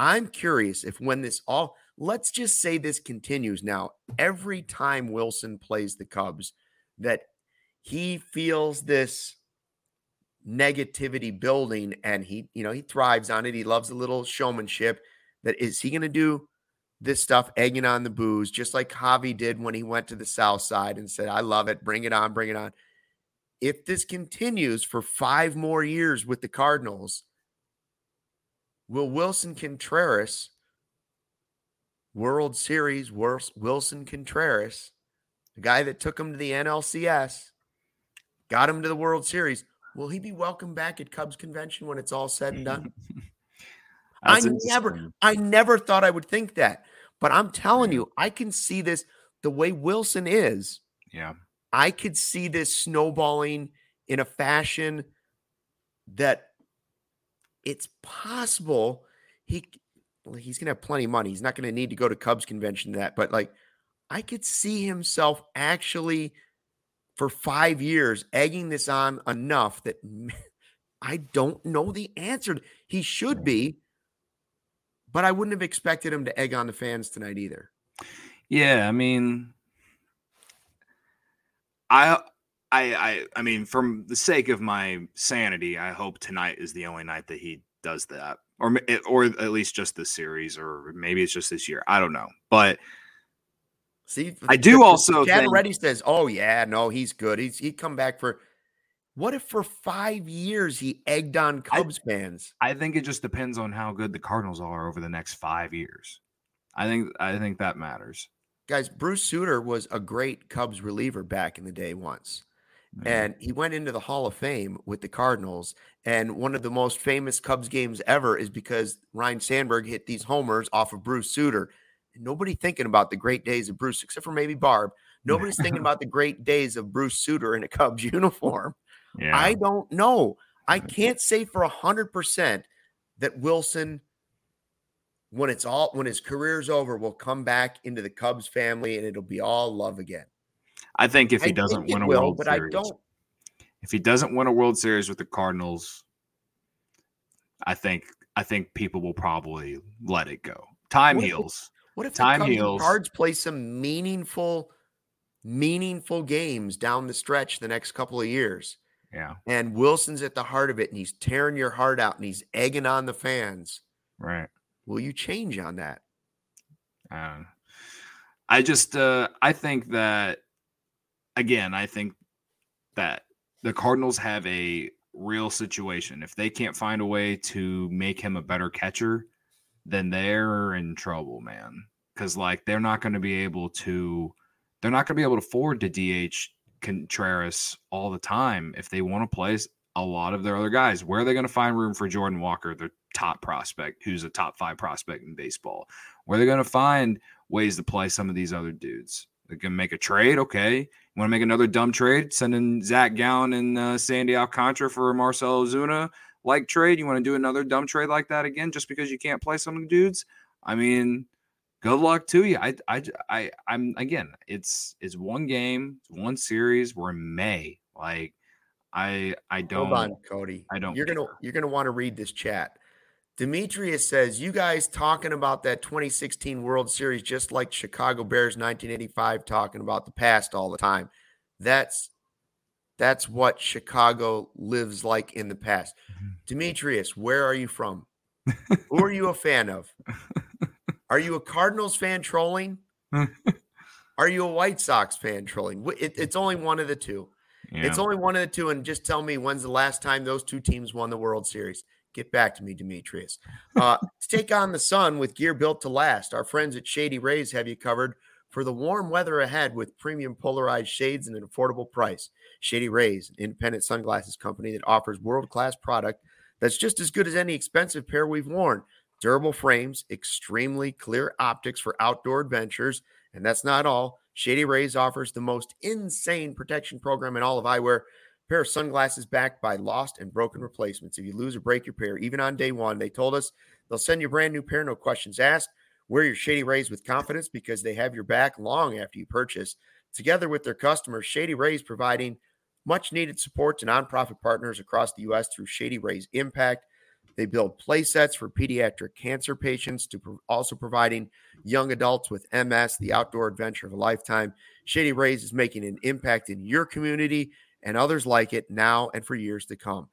I'm curious if when this all let's just say this continues now, every time Willson plays the Cubs, that he feels this negativity building and he, you know, he thrives on it. He loves a little showmanship. That is he going to do this stuff, egging on the boos, just like Javi did when he went to the South Side and said, I love it. Bring it on, bring it on. If this continues for five more years with the Cardinals, will Willson Contreras, World Series, Willson Contreras, the guy that took him to the NLCS, got him to the World Series, will he be welcome back at Cubs convention when it's all said and done? I never, I never thought I would think that, but I'm telling you, I can see this the way Willson is. Yeah, I could see this snowballing in a fashion that it's possible he he's gonna have plenty of money. He's not gonna need to go to Cubs convention that, but like I could see himself actually for five years egging this on enough that I don't know the answer. He should be, but I wouldn't have expected him to egg on the fans tonight either. Yeah, I mean, I, I, I, I mean, from the sake of my sanity, I hope tonight is the only night that he does that, or or at least just this series, or maybe it's just this year. I don't know, but. See, I do also. Chad think, Reddy says, "Oh yeah, no, he's good. He's he come back for what if for five years he egged on Cubs I, fans? I think it just depends on how good the Cardinals are over the next five years. I think I think that matters. Guys, Bruce Sutter was a great Cubs reliever back in the day once. Mm-hmm. And he went into the Hall of Fame with the Cardinals. And one of the most famous Cubs games ever is because Ryne Sandberg hit these homers off of Bruce Sutter. Nobody thinking about the great days of Bruce, except for maybe Barb. Nobody's thinking about the great days of Bruce Sutter in a Cubs uniform. Yeah. I don't know. I can't say for a hundred percent that Willson, when it's all when his career's over, will come back into the Cubs family and it'll be all love again. I think if he I doesn't win a will, World but Series, I don't. If he doesn't win a World Series with the Cardinals, I think I think people will probably let it go. Time what heals. What if time heals? Cards play some meaningful, meaningful games down the stretch the next couple of years. Yeah. And Willson's at the heart of it and he's tearing your heart out and he's egging on the fans. Right. Will you change on that? Um, I just uh I think that again, I think that the Cardinals have a real situation. If they can't find a way to make him a better catcher, then they're in trouble, man. Cuz like they're not going to be able to they're not going to be able to afford to DH Contreras all the time if they want to play a lot of their other guys. Where are they going to find room for Jordan Walker, the top prospect, who's a top five prospect in baseball? Where are they going to find ways to play some of these other dudes? They can make a trade, okay. You want to make another dumb trade? Sending Zac Gallen and uh, Sandy Alcantara for Marcell Ozuna like trade. You want to do another dumb trade like that again just because you can't play some dudes? I mean, good luck to you. I, I, I, I'm again. It's it's one game, it's one series. We're in May. Like, I, I don't. Hold on, Cody. I don't. You're care. gonna you're gonna want to read this chat. Demetrius says, "You guys talking about that 2016 World Series just like Chicago Bears 1985 talking about the past all the time. That's that's what Chicago lives like in the past." Mm-hmm. Demetrius, where are you from? Who are you a fan of? Are you a Cardinals fan trolling? Are you a White Sox fan trolling? It, it's only one of the two. Yeah. It's only one of the two. And just tell me when's the last time those two teams won the World Series? Get back to me, Demetrius. Uh, take on the sun with gear built to last, our friends at Shady Rays have you covered for the warm weather ahead with premium polarized shades and an affordable price. Shady Rays, an independent sunglasses company that offers world class product that's just as good as any expensive pair we've worn durable frames, extremely clear optics for outdoor adventures. And that's not all. Shady Rays offers the most insane protection program in all of eyewear. Pair of sunglasses backed by lost and broken replacements. If you lose or break your pair, even on day one, they told us they'll send you a brand new pair, no questions asked. Wear your Shady Rays with confidence because they have your back long after you purchase. Together with their customers, Shady Rays providing much needed support to nonprofit partners across the U.S. through Shady Rays Impact. They build play sets for pediatric cancer patients to pro- also providing young adults with MS the outdoor adventure of a lifetime. Shady Rays is making an impact in your community and others like it now and for years to come.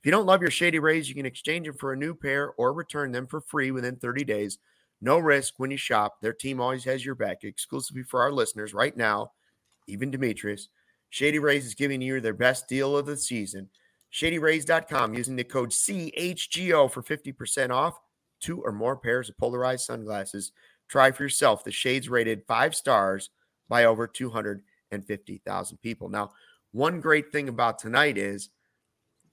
If you don't love your Shady Rays, you can exchange them for a new pair or return them for free within 30 days. No risk when you shop. Their team always has your back. Exclusively for our listeners right now, even Demetrius, Shady Rays is giving you their best deal of the season. ShadyRays.com using the code CHGO for 50% off two or more pairs of polarized sunglasses. Try for yourself the shades rated five stars by over 250,000 people. Now, one great thing about tonight is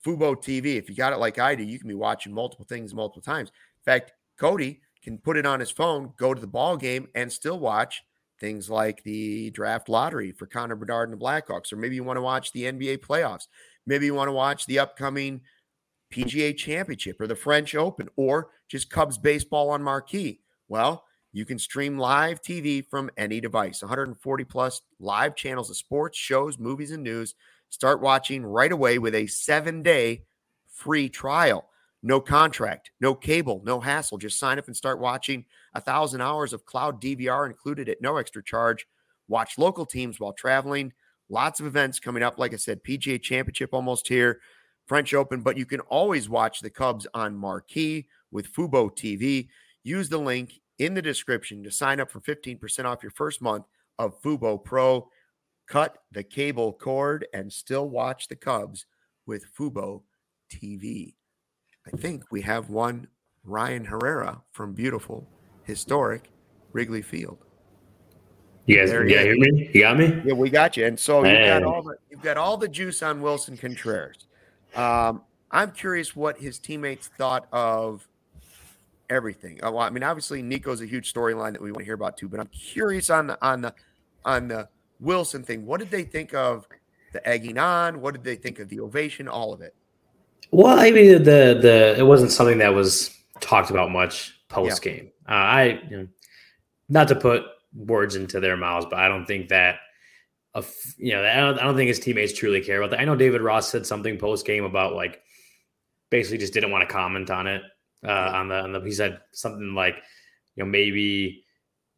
Fubo TV. If you got it like I do, you can be watching multiple things multiple times. In fact, Cody can put it on his phone, go to the ball game, and still watch things like the draft lottery for Connor Bedard and the Blackhawks. Or maybe you want to watch the NBA playoffs. Maybe you want to watch the upcoming PGA Championship or the French Open or just Cubs baseball on marquee. Well, you can stream live TV from any device. 140 plus live channels of sports, shows, movies, and news. Start watching right away with a seven day free trial. No contract, no cable, no hassle. Just sign up and start watching a thousand hours of cloud DVR included at no extra charge. Watch local teams while traveling. Lots of events coming up. Like I said, PGA Championship almost here, French Open, but you can always watch the Cubs on Marquee with Fubo TV. Use the link in the description to sign up for 15% off your first month of Fubo Pro. Cut the cable cord and still watch the Cubs with Fubo TV. I think we have one Ryan Herrera from beautiful, historic Wrigley Field. You guys, There you he hear me? You got me? Yeah, we got you. And so you've got all the you've got all the juice on Willson Contreras. Um, I'm curious what his teammates thought of everything. Uh, well, I mean, obviously Nico's a huge storyline that we want to hear about too, but I'm curious on the on the on the Willson thing. What did they think of the egging on? What did they think of the ovation? All of it. Well, I mean, the the it wasn't something that was talked about much post game. Uh, I, you know, not to put words into their mouths, but I don't think that, a you know, I don't, I don't think his teammates truly care about that. I know David Ross said something post game about like basically just didn't want to comment on it. Uh, on the, on the he said something like, you know, maybe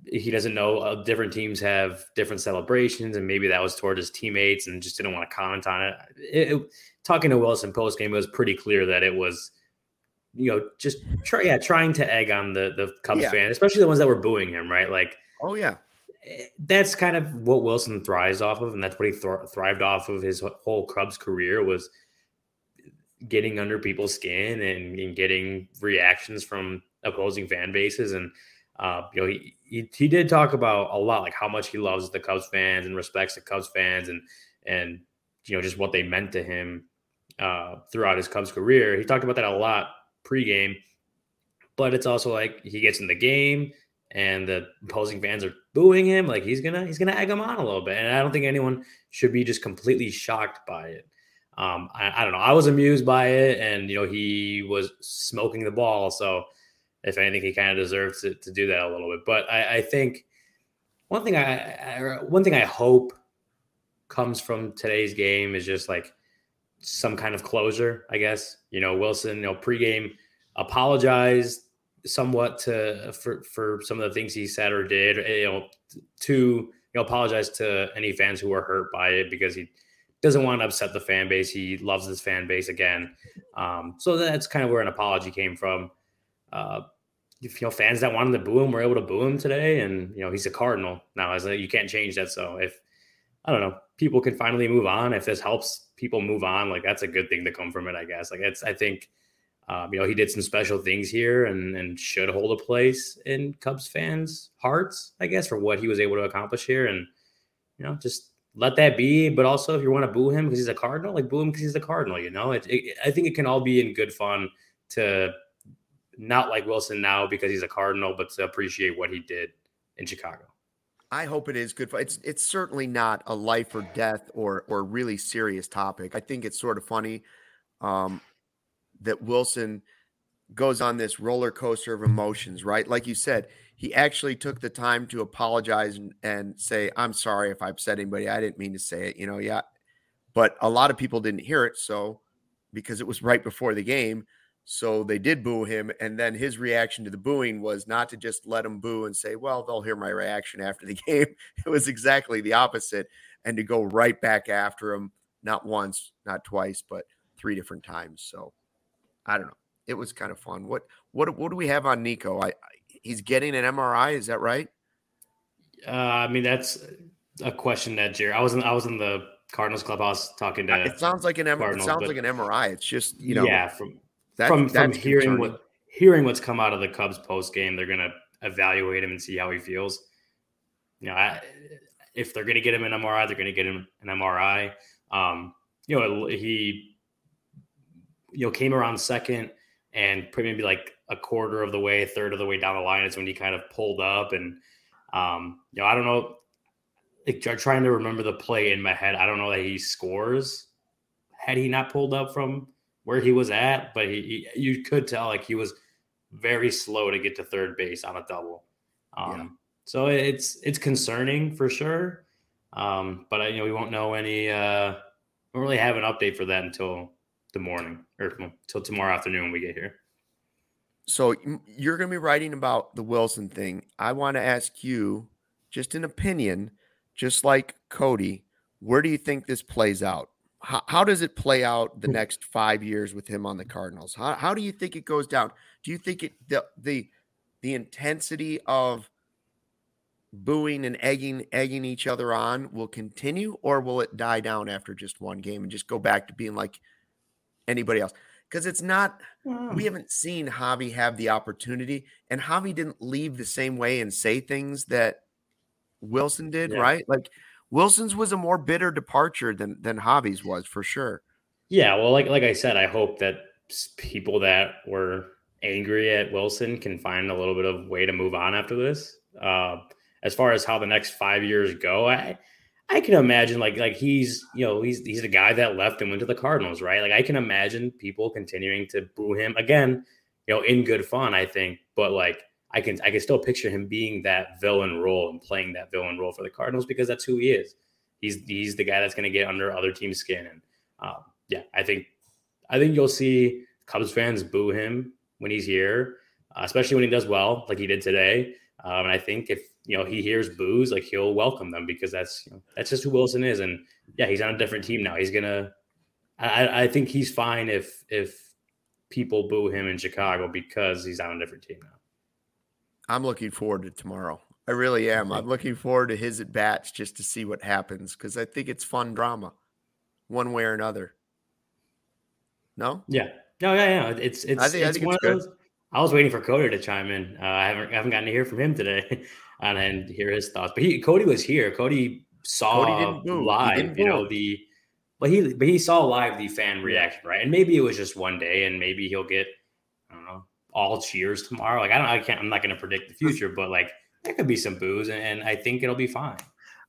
he doesn't know uh, different teams have different celebrations, and maybe that was toward his teammates, and just didn't want to comment on it. It- it- talking to Willson post game, it was pretty clear that it was, you know, just try, yeah, trying to egg on the the Cubs Yeah. fan, especially the ones that were booing him, right? Like Oh yeah. eh, that's kind of what Willson thrives off of, and that's what he thr- thrived off of his whole Cubs career was getting under people's skin and, and getting reactions from opposing fan bases. And uh, you know, he, he he did talk about a lot, like how much he loves the Cubs fans and respects the Cubs fans, and and you know just what they meant to him uh, throughout his Cubs career. He talked about that a lot pregame, but it's also like he gets in the game and the opposing fans are booing him, like he's gonna he's gonna egg him on a little bit. And I don't think anyone should be just completely shocked by it. Um, I, I don't know. I was amused by it, and you know he was smoking the ball, so if anything, he kind of deserves to, to do that a little bit. But I, I think one thing I, I one thing I hope comes from today's game is just like some kind of closure. I guess. You know Willson, you know pregame apologized somewhat to for for some of the things he said or did you know to you know apologize to any fans who were hurt by it because he doesn't want to upset the fan base. He loves his fan base again. Um so that's kind of where an apology came from. Uh if you know fans that wanted to boo him were able to boo him today and you know he's a cardinal. Now as a, you can't change that so if i don't know people can finally move on if this helps people move on like that's a good thing to come from it i guess like it's i think um, you know, he did some special things here and, and should hold a place in Cubs fans' hearts, I guess, for what he was able to accomplish here. And, you know, just let that be. But also, if you want to boo him because he's a Cardinal, like boo him because he's a Cardinal, you know? It, it, I think it can all be in good fun to not like Willson now because he's a Cardinal, but to appreciate what he did in Chicago. I hope it is good. For, it's it's certainly not a life or death or or really serious topic. I think it's sort of funny um, that Willson goes on this roller coaster of emotions. Right, like you said, he actually took the time to apologize and, and say, "I'm sorry if I upset anybody. I didn't mean to say it." You know, yeah, but a lot of people didn't hear it, so because it was right before the game. So they did boo him. And then his reaction to the booing was not to just let him boo and say, well, they'll hear my reaction after the game. It was exactly the opposite. And to go right back after him, not once, not twice, but three different times. So I don't know. It was kind of fun. What what what do we have on Nico? I, I he's getting an MRI, is that right? Uh, I mean, that's a question that Jerry. I was in I was in the Cardinals clubhouse talking to. It sounds like an MRI. it sounds like an MRI. It's just you know. Yeah, from that, from from hearing concerning. what hearing what's come out of the Cubs post game, they're gonna evaluate him and see how he feels. You know, I, if they're gonna get him an MRI, they're gonna get him an MRI. Um, you know, he you know came around second and maybe like a quarter of the way, a third of the way down the line is when he kind of pulled up and um, you know, I don't know like, trying to remember the play in my head. I don't know that he scores had he not pulled up from where he was at, but he, he you could tell like he was very slow to get to third base on a double. Um, yeah. So it's it's concerning for sure. Um, but I, you know we won't know any. Uh, we don't really have an update for that until the morning or until tomorrow afternoon when we get here. So you're going to be writing about the Willson thing. I want to ask you, just an opinion, just like Cody, where do you think this plays out? How, how does it play out the hmm. next five years with him on the Cardinals? How, how do you think it goes down? Do you think it the the the intensity of booing and egging egging each other on will continue, or will it die down after just one game and just go back to being like anybody else? Because it's not we hmm. haven't seen Javi have the opportunity, and Javi didn't leave the same way and say things that Willson did, yeah. right? Like Willson's was a more bitter departure than than Javi's was for sure. Yeah, well, like like I said, I hope that people that were angry at Willson can find a little bit of way to move on after this. Uh, as far as how the next five years go, I I can imagine like like he's you know he's he's the guy that left and went to the Cardinals, right? Like I can imagine people continuing to boo him again, you know, in good fun, I think, but like I can I can still picture him being that villain role and playing that villain role for the Cardinals because that's who he is. He's he's the guy that's going to get under other teams' skin, and um, yeah, I think I think you'll see Cubs fans boo him when he's here, uh, especially when he does well, like he did today. Um, and I think if you know he hears boos, like he'll welcome them because that's you know, that's just who Willson is. And yeah, he's on a different team now. He's gonna. I, I think he's fine if if people boo him in Chicago because he's on a different team now. I'm looking forward to tomorrow. I really am. I'm looking forward to his at bats just to see what happens because I think it's fun drama, one way or another. No. Yeah. No. Yeah. Yeah. It's it's. I think, it's I one it's of those. I was waiting for Cody to chime in. Uh, I haven't I haven't gotten to hear from him today, and, and hear his thoughts. But he Cody was here. Cody saw Cody live. You know the. But he but he saw live the fan reaction, right? And maybe it was just one day, and maybe he'll get I don't know all cheers tomorrow. Like I don't, I can't, I'm not going to predict the future, but like there could be some boos, and, and I think it'll be fine.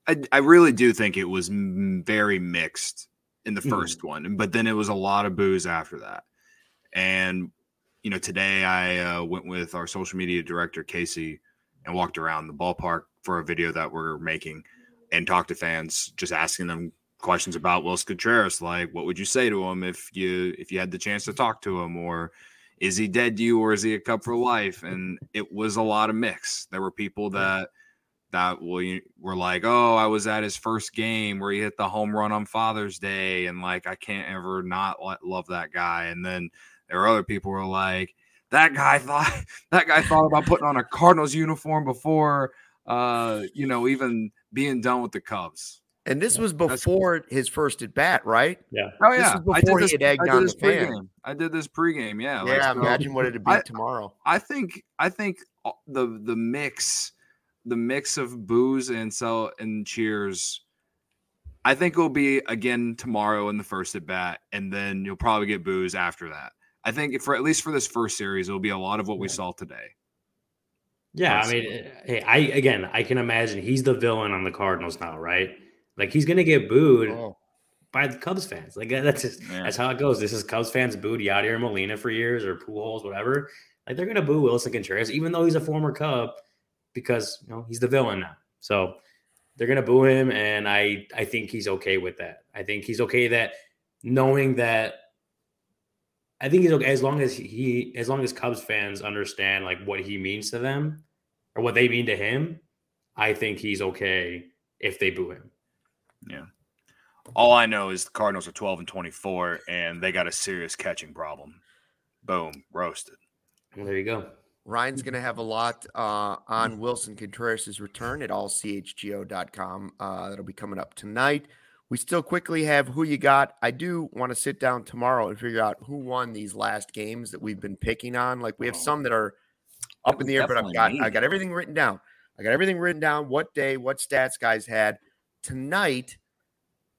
I, I really do think it was very mixed in the 1st mm one, but then it was a lot of boos after that. And you know, today I uh, went with our social media director Casey and walked around the ballpark for a video that we're making and talked to fans, just asking them questions about Willson Contreras, like what would you say to him if you if you had the chance to talk to him, or is he dead to you or is he a Cub for life? And it was a lot of mix. There were people that that were like, "Oh, I was at his first game where he hit the home run on Father's Day, and like I can't ever not love that guy." And then there were other people who were like, "That guy thought that guy thought about putting on a Cardinals uniform before, uh, you know, even being done with the Cubs." And this yeah, was before his first at bat, right? Yeah. Oh yeah. This was before he had egged on the fan. I did this pregame. Yeah. Yeah. Like, imagine what it'd be I, tomorrow. I think. I think the the mix, the mix of boos and so and cheers. I think it'll be again tomorrow in the first at bat, and then you'll probably get boos after that. I think for at least for this first series, it'll be a lot of what we saw today. Yeah, I mean, eh, hey, I again, I can imagine he's the villain on the Cardinals now, right? Like he's gonna get booed oh. by the Cubs fans. Like that's just yeah. that's how it goes. This is Cubs fans booed Yadier Molina for years or Pujols, whatever. Like they're gonna boo Willson Contreras, even though he's a former Cub, because you know he's the villain now. So they're gonna boo him, and I I think he's okay with that. I think he's okay that knowing that I think he's okay as long as he, as long as Cubs fans understand like what he means to them or what they mean to him. I think he's okay if they boo him. Yeah. All I know is the Cardinals are 12 and 24, and they got a serious catching problem. Boom, roasted. Well, there you go. Ryan's going to have a lot uh, on Willson Contreras' return at allchgo.com. Uh, that'll be coming up tonight. We still quickly have who you got. I do want to sit down tomorrow and figure out who won these last games that we've been picking on. Like we have some that are up in the air, but I've got I got everything written down. I got everything written down. What day, what stats guys had tonight.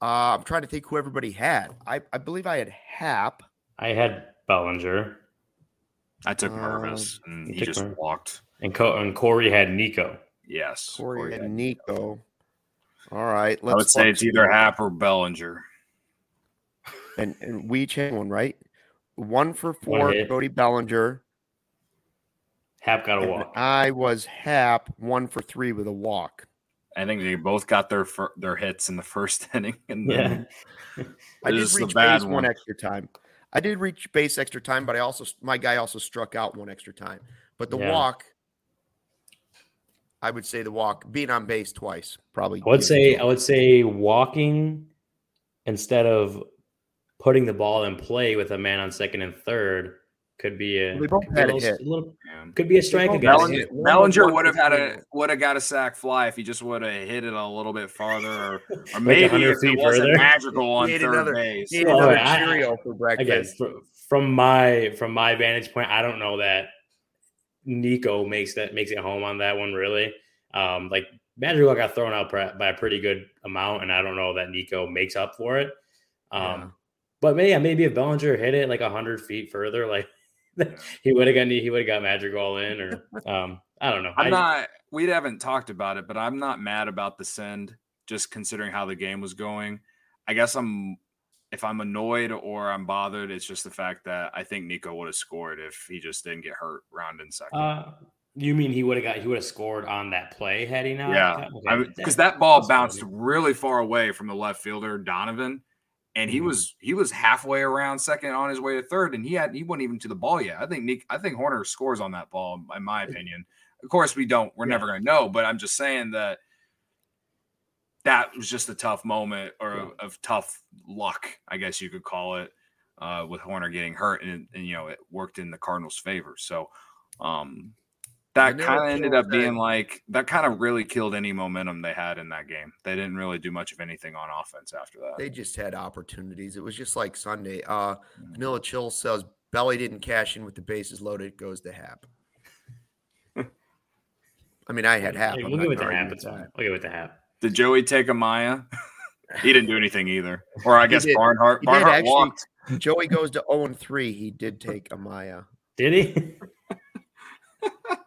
Uh, I'm trying to think who everybody had. I, I believe I had Hap. I had Bellinger. I took Mervis, Um, and he just Mer- walked. And, Co- and Corey had Nico. Yes, Corey, Corey and had- Nico. All right. Let's I would say fuck it's either Hap or Bellinger. and and we each had one, right? One for four, hit. Cody Bellinger. Hap got a and walk. I was Hap, one for three with a walk. I think they both got their fir- their hits in the first inning, and Yeah. I did This the reach bad base one one. extra time. I did reach base extra time, but I also my guy also struck out one extra time. But the Yeah. walk, I would say the walk, being on base twice, probably. I would say I would say walking instead of putting the ball in play with a man on second and third could be a, We both could be had a little, hit. little- yeah. could be a strike against. had a Bellinger, hit. One was Bellinger one would have had a would have got a sac fly if he just would have hit it a little bit farther, or, or Like maybe if it wasn't further. magical on He third another- base. He ate Oh, another I- Cheerio for Again, breakfast. fr- from my from my vantage point, I don't know that Nico makes that makes it home on that one really. Um, like Madrigal got thrown out by by a pretty good amount, and I don't know that Nico makes up for it. Um, Yeah. but maybe yeah, maybe if Bellinger hit it like hundred feet further, like he would have got he would have got Madrigal in, or um, I don't know. I'm I- not. We haven't talked about it, but I'm not mad about the send. Just considering how the game was going, I guess I'm. If I'm annoyed or I'm bothered, it's just the fact that I think Nico would have scored if he just didn't get hurt round in second. Uh, you mean he would have got he would have scored on that play had he not? yeah, Okay. because that ball bounced really far away from the left fielder Donovan, and he Mhm. was he was halfway around second on his way to third, and he had he wasn't even to the ball yet. I think Nick, I think Hoerner scores on that ball, in my opinion. Of course, we don't. We're Yeah. never going to know, but I'm just saying that that was just a tough moment or Yeah. of tough luck, I guess you could call it, uh, with Hoerner getting hurt, and, and you know it worked in the Cardinals' favor. So. um that kind of ended kills up being that. like that kind of really killed any momentum they had in that game. They didn't really do much of anything on offense after that. They just had opportunities. It was just like Sunday. Uh, Mm-hmm. Vanilla Chill says Belly didn't cash in with the bases loaded. Goes to Hap. I mean, I had Hap. Hey, I'm we'll not give it to Hap. argue with fine. We'll give it to Hap. Did Joey take a Maya? he didn't do anything either. Or I guess did. Barnhart. He Barnhart actually. walked. Joey goes to 0 and 3. He did take Amaya. Did he?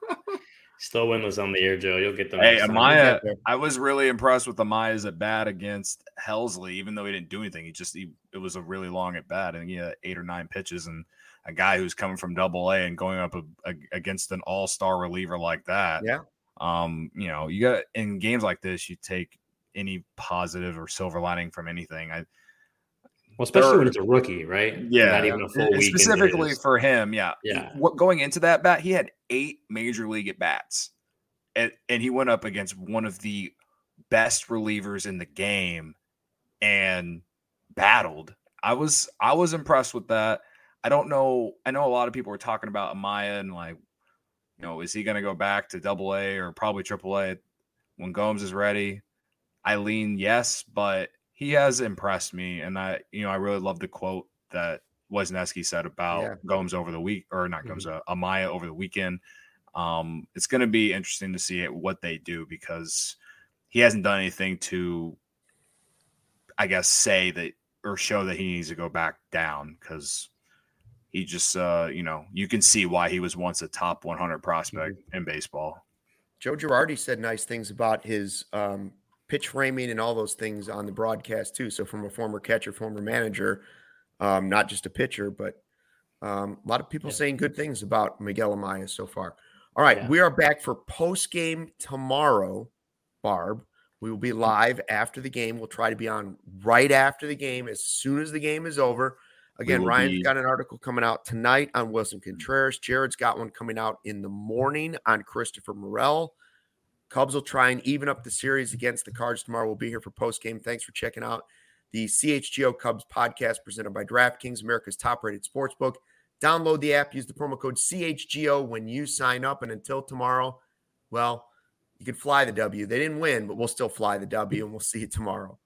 Still winless on the year, Joe. You'll get them. Hey. Amaya. I was really impressed with Amaya's at bat against Helsley, even though he didn't do anything. He just he, it was a really long at bat, and he had eight or nine pitches, and a guy who's coming from Double A and going up a, a- against an All Star reliever like that. Yeah. Um, you know, you got in games like this, you take any positive or silver lining from anything. I Well, especially when it's a rookie, right? Yeah. Not even a full week. specifically for him, yeah. Yeah. What going into that bat, he had eight major league at bats, and, and he went up against one of the best relievers in the game, and battled. I was I was impressed with that. I don't know. I know a lot of people were talking about Amaya and like, you know, is he going to go back to Double A or probably Triple A when Gomes is ready? I lean yes, but he has impressed me, and I, you know, I really love the quote that Wesneski said about Yeah. Gomes over the week, or not Gomes, uh, Amaya over the weekend. Um, it's going to be interesting to see what they do because he hasn't done anything to, I guess, say that or show that he needs to go back down because he just, uh, you know, you can see why he was once a top 100 prospect in baseball. Joe Girardi said nice things about his um, pitch framing and all those things on the broadcast too. So from a former catcher, former manager, um, not just a pitcher, but um, a lot of people Yeah. saying good things about Miguel Amaya so far. All right, Yeah. we are back for post game tomorrow, Barb. We will be live after the game. We'll try to be on right after the game, as soon as the game is over. Again, Ryan's be- got an article coming out tonight on Willson Contreras. Jared's got one coming out in the morning on Christopher Morel. Cubs will try and even up the series against the Cards tomorrow. We'll be here for post game. Thanks for checking out the CHGO Cubs podcast presented by DraftKings, America's top rated sportsbook. Download the app, use the promo code CHGO when you sign up. And until tomorrow, well, you can fly the W. They didn't win, but we'll still fly the W, and we'll see you tomorrow.